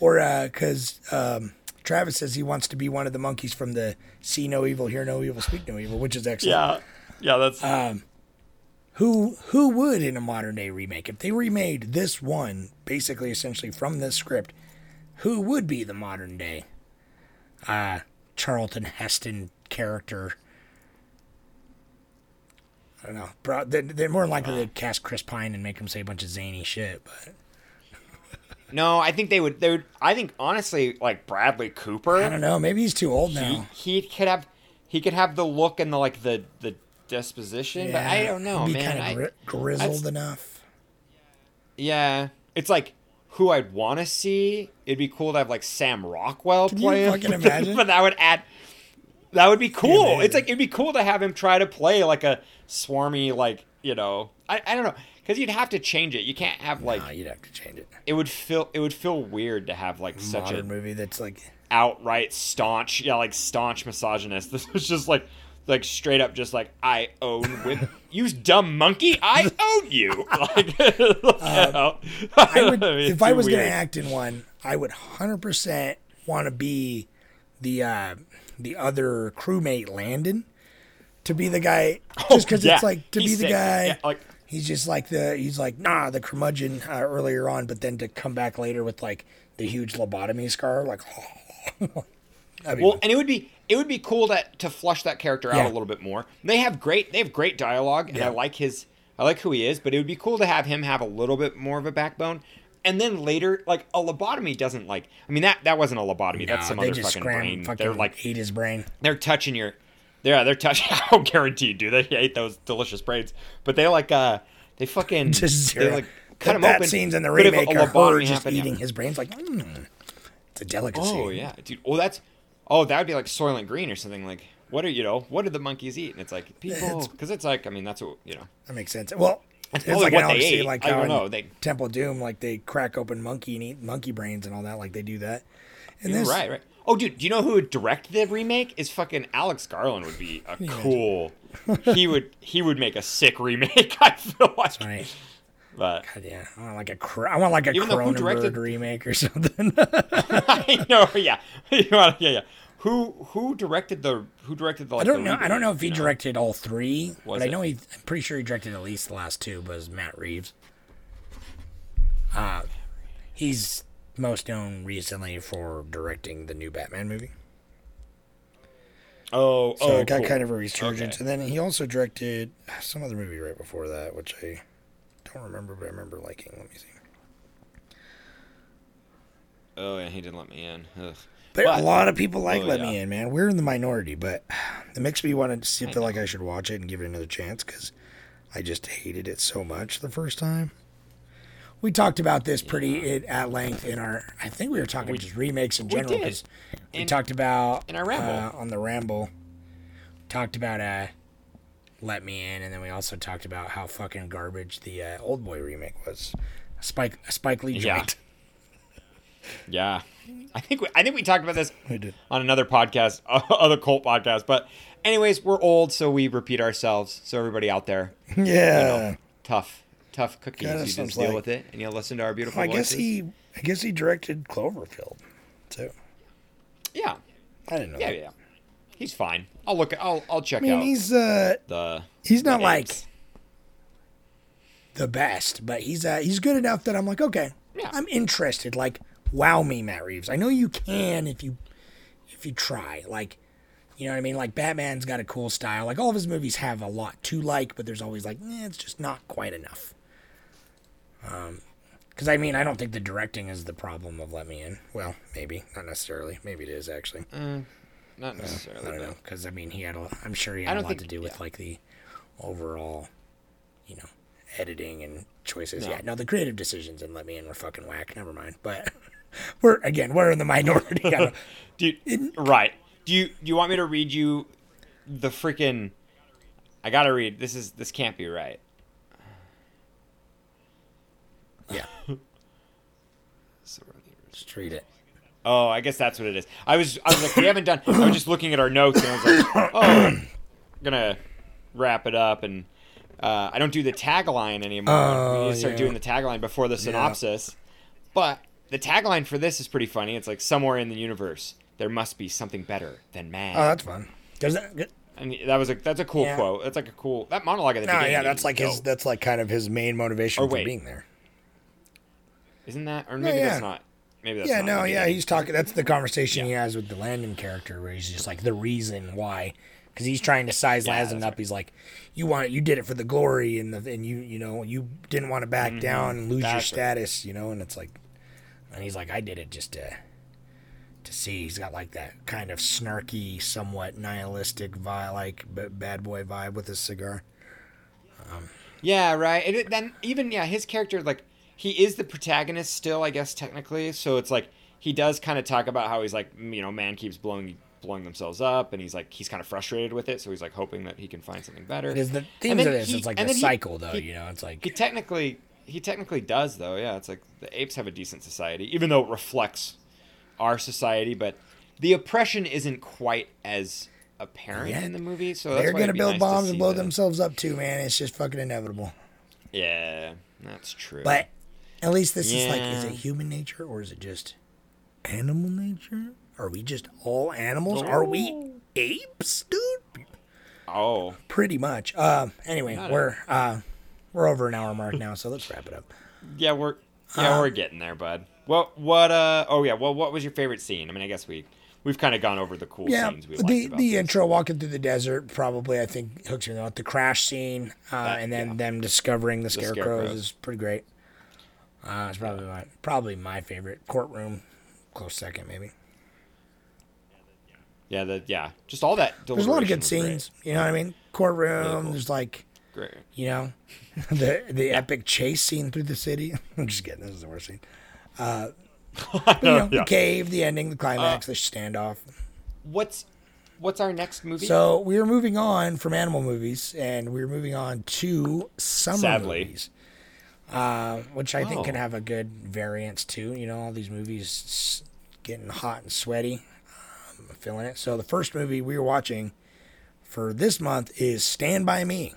or because um, Travis says he wants to be one of the monkeys from the "See No Evil, Hear No Evil, Speak No Evil," which is excellent. yeah, yeah, that's Um, who who would in a modern day remake if they remade this one basically essentially from this script? Who would be the modern day uh, Charlton Heston character? I don't know. Bro, they're, they're more likely to cast Chris Pine and make him say a bunch of zany shit. But [laughs] no. I think they would. They would. I think honestly, like Bradley Cooper. I don't know. Maybe he's too old he, now. he could have he could have the look and the like the the disposition, but I don't know, he'd be man. kind I- of gri- grizzled enough. yeah, it's like who I'd want to see. It'd be cool to have like Sam Rockwell Can you play him, fucking [laughs] imagine? but that would add. That would be cool. it's like it'd be cool to have him try to play like a swarmy, like you know, I, I don't know, because you'd have to change it. You can't have like Nah, you'd have to change it. it would feel it would feel weird to have like such a movie that's like outright staunch, yeah, like staunch misogynist. [laughs] This was just like, like straight up, just like I own with [laughs] you, dumb monkey. I [laughs] own you. Like, know? I would, mean, if I was gonna act in one, I would hundred percent want to be the uh, the other crewmate Landon to be the guy, just because Oh, yeah. it's like to He's be the sick. guy. Yeah, like- he's just like the he's like nah the curmudgeon uh, earlier on, but then to come back later with like the huge lobotomy scar, like. [laughs] Well, and it would be it would be cool to to flush that character out Yeah. a little bit more. They have great they have great dialogue, and. I like his I like who he is. But it would be cool to have him have a little bit more of a backbone. And then later, like a lobotomy doesn't like. I mean that that wasn't a lobotomy. That's some other fucking brain. fucking They're like ate his brain. they're touching your yeah they're touching [laughs] oh guaranteed dude they ate those delicious brains but they like uh they fucking [laughs] Just they like cut them that open scenes in the but if a- remake are her lobotomy just happened, yeah. eating his brains like mm, it's a delicacy. oh yeah dude oh that's oh that would be like Soylent Green or something like what are you know what did the monkeys eat and it's like people because it's like I mean that's what you know That makes sense. Well, It's it's like what they ate. like I don't know, they- Temple Doom, like they crack open monkey and eat monkey brains and all that, like they do that. And You're this, right right oh dude do you know who would direct the remake is fucking Alex Garland would be a cool [laughs] he would he would make a sick remake [laughs] I feel like right? but God, yeah, I want like a I want like a Even though who Cronenberg directed- remake or something. [laughs] I know, yeah, wanna- yeah, yeah. Who who directed the who directed the? I don't the know. I don't know if he reboot, directed all three, Was but I know he. I'm pretty sure he directed at least the last two. But it was Matt Reeves. Uh, he's most known recently for directing the new Batman movie. Oh, So oh, it got cool. kind of a resurgence. Okay. And then he also directed some other movie right before that, which I don't remember, but I remember liking. Let me see. Oh yeah, he didn't let me in. Ugh. But, But- a lot of people like Oh, Let yeah. Me In, man. We're in the minority, but it makes me want to see, I feel like I should watch it and give it another chance because I just hated it so much the first time. We talked about this pretty it, at length in our. I think we were talking We- just remakes in we general did. because we In- talked about in our ramble. uh, on the ramble. Talked about uh, Let Me In, and then we also talked about how fucking garbage the uh, Old Boy remake was. A Spike a Spike Lee joint. Yeah, I think we, I think we talked about this on another podcast, [laughs] other cult podcast. But anyways, we're old, so we repeat ourselves. So everybody out there, [laughs] Yeah. tough, tough cookies. Kinda you just deal like- with it, and you'll listen to our beautiful I guess he. I guess he directed Cloverfield, too. Yeah, I didn't know. yeah, that. yeah. He's fine. I'll look. I'll I'll check I mean, out he's uh, the. he's not the like the best, but he's uh, he's good enough that I'm like, okay, Yeah. I'm interested. Like, wow me, Matt Reeves. I know you can if you if you try. Like, you know what I mean? Like Batman's got a cool style. Like all of his movies have a lot to like, but there's always like, eh, it's just not quite enough. Um, because I mean, I don't think the directing is the problem of Let Me In. Well, maybe not necessarily. Maybe it is actually. Not necessarily. I don't know because I mean he had a. I'm sure he had a lot think- to do with yeah. like the overall, you know, editing and choices. No. Yeah, no, the creative decisions and let me in were fucking whack. Never mind. But [laughs] we're again we're in the minority. I don't- [laughs] Do right. Do you do you want me to read you the freaking I gotta read. This is this can't be right. yeah, [laughs] So- just treat it. Oh, I guess that's what it is. I was I was like, we haven't done I was just looking at our notes and I was like, oh I'm gonna wrap it up and uh, I don't do the tagline anymore. we Oh, need to start yeah. doing the tagline before the synopsis. But the tagline for this is pretty funny. It's like somewhere in the universe there must be something better than man. Oh, that's fun. Does that? And that was a that's a cool Yeah. quote. That's like a cool that monologue at the No, beginning. yeah, that's like his. That's like kind of his main motivation Or for wait. being there. Isn't that or maybe yeah. that's not maybe that's yeah, no, yeah, he's talking. That's the conversation he has with the Landon character, where he's just like the reason why, because he's trying to size Yeah, Landon that's up. He's like, you want, you did it for the glory, and the, and you, you know, you didn't want to back down and lose your Mm-hmm. Right. status, you know, and it's like, and he's like, I did it just to, to see. He's got like that kind of snarky, somewhat nihilistic vibe, like b- bad boy vibe with his cigar. Um, yeah, right. And it, then even yeah, his character like he is the protagonist still, I guess technically. So it's like he does kind of talk about how he's like, you know, man keeps blowing blowing themselves up, and he's like he's kind of frustrated with it, so he's like hoping that he can find something better. It is the then of this. he- it's like the then he- cycle, though. he- you know, it's like He technically he technically does though. Yeah, it's like the apes have a decent society, even though it reflects our society, but the oppression isn't quite as apparent Yeah. in the movie. So that's they're gonna build nice bombs and blow the- themselves up too, man. It's just fucking inevitable. Yeah, that's true. But at least this is like, is it human nature or is it just animal nature? Are we just all animals? Are we apes, dude? oh, Pretty much. Um. Anyway, Not we're uh, we're over an hour mark now, so let's wrap it up. yeah, we're yeah Uh, we're getting there, bud. What what uh oh yeah, well what was your favorite scene? I mean, I guess we we've kind of gone over the cool Yeah, scenes we the the this. intro walking through the desert probably I think hooks me up. The crash scene uh, That- and then yeah. them discovering the scarecrows, scarecrows. is pretty great. Uh, it's probably my probably my favorite courtroom, close second maybe. Yeah, the yeah, just all that. There's a lot of good scenes. You know what I mean? Courtroom. Really cool. There's like Great. you know [laughs] the the epic chase scene through the city. [laughs] I'm just kidding. This is the worst scene. [laughs] Uh, but, you know, the cave, the ending, the climax, the standoff. What's what's our next movie? So we are moving on from animal movies, and we're moving on to summer Sadly. movies, uh, which I think Oh. can have a good variance too. You know, all these movies getting hot and sweaty, I'm feeling it. So the first movie we are watching for this month is Stand by Me,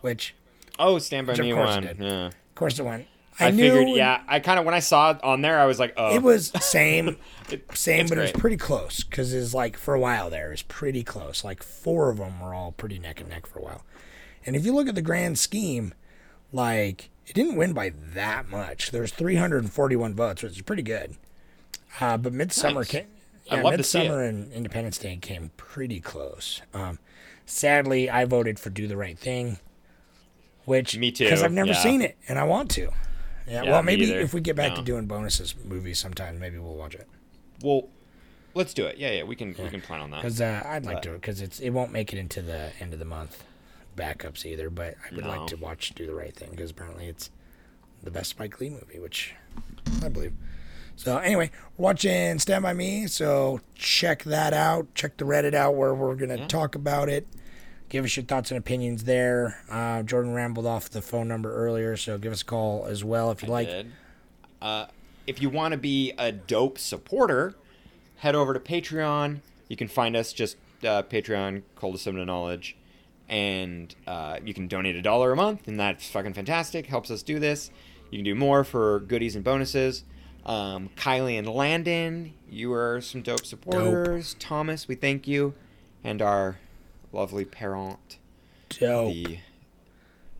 which oh, Stand by which Me one. Yeah. of course it went. I, I, knew figured. Yeah, I kind of when I saw it on there, I was like, oh, It was same, [laughs] It- same, but it was pretty close because it's like for a while there, it was pretty close. Like four of them were all pretty neck and neck for a while. And if you look at the grand scheme, like it didn't win by that much. There's 341 votes, which is pretty good. Uh, but Midsummer Nice. came. Yeah, love to see Midsummer and Independence Day came pretty close. Um, sadly, I voted for Do the Right Thing, which Me too, because I've never yeah. seen it and I want to. Yeah, Yeah, well, maybe either. if we get back to doing bonuses movies sometime, maybe we'll watch it. well, let's do it. Yeah, yeah, we can we can plan on that. Because uh, I'd like But- to, because it's it won't make it into the end of the month backups either. But I would No. like to watch Do the Right Thing because apparently it's the best Spike Lee movie, which I believe. So anyway, we're watching Stand by Me. So check that out. Check the Reddit out where we're gonna talk about it. Give us your thoughts and opinions there. Uh, Jordan rambled off the phone number earlier, so give us a call as well if you like. did. Uh, if you want to be a dope supporter, head over to Patreon. You can find us just uh, Patreon, Cult of Cinema Knowledge, and uh, you can donate a dollar a month, and that's fucking fantastic. Helps us do this. You can do more for goodies and bonuses. Um, Kylie and Landon, you are some dope supporters. Thomas, we thank you, and our lovely parent, Dope. the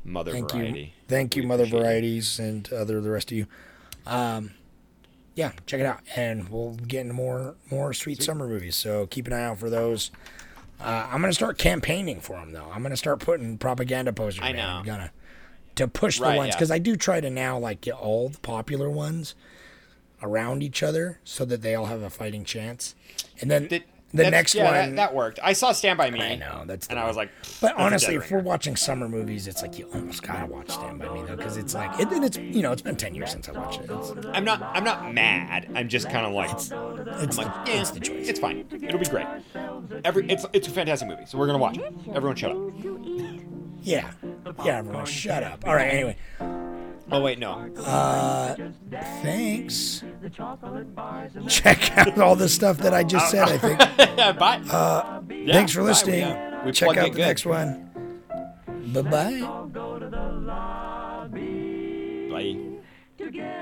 mother Thank variety. you. Thank you, We Mother appreciate it. Varieties and other the rest of you. Um, yeah, check it out, and we'll get into more more sweet summer movies. So keep an eye out for those. Uh, I'm gonna start campaigning for them though. I'm gonna start putting propaganda posters. I man. know. I'm gonna to push the Right, ones yeah. because I do try to now like get all the popular ones around each other so that they all have a fighting chance. And then the that's- next yeah, one, that, that worked. I saw Stand by Me. I know that's. and I was like, But honestly, if we're watching summer movies, it's like you almost gotta watch Stand by Me though, because it's like it, it's you know it's been ten years since I watched it. It's, I'm not, I'm not mad. I'm just kind of like, it's, I'm the, like, yeah, it's the choice. it's fine. It'll be great. Every, it's, it's a fantastic movie. So we're gonna watch it. Everyone, shut up. Yeah, yeah. Everyone, shut up. All right. Anyway, Oh wait, no. Uh, thanks. Check out all the stuff that I just said. I think. [laughs] bye. Uh, Yeah, thanks for bye. listening. We, uh, we Check out the good. next one. Bye bye. Bye.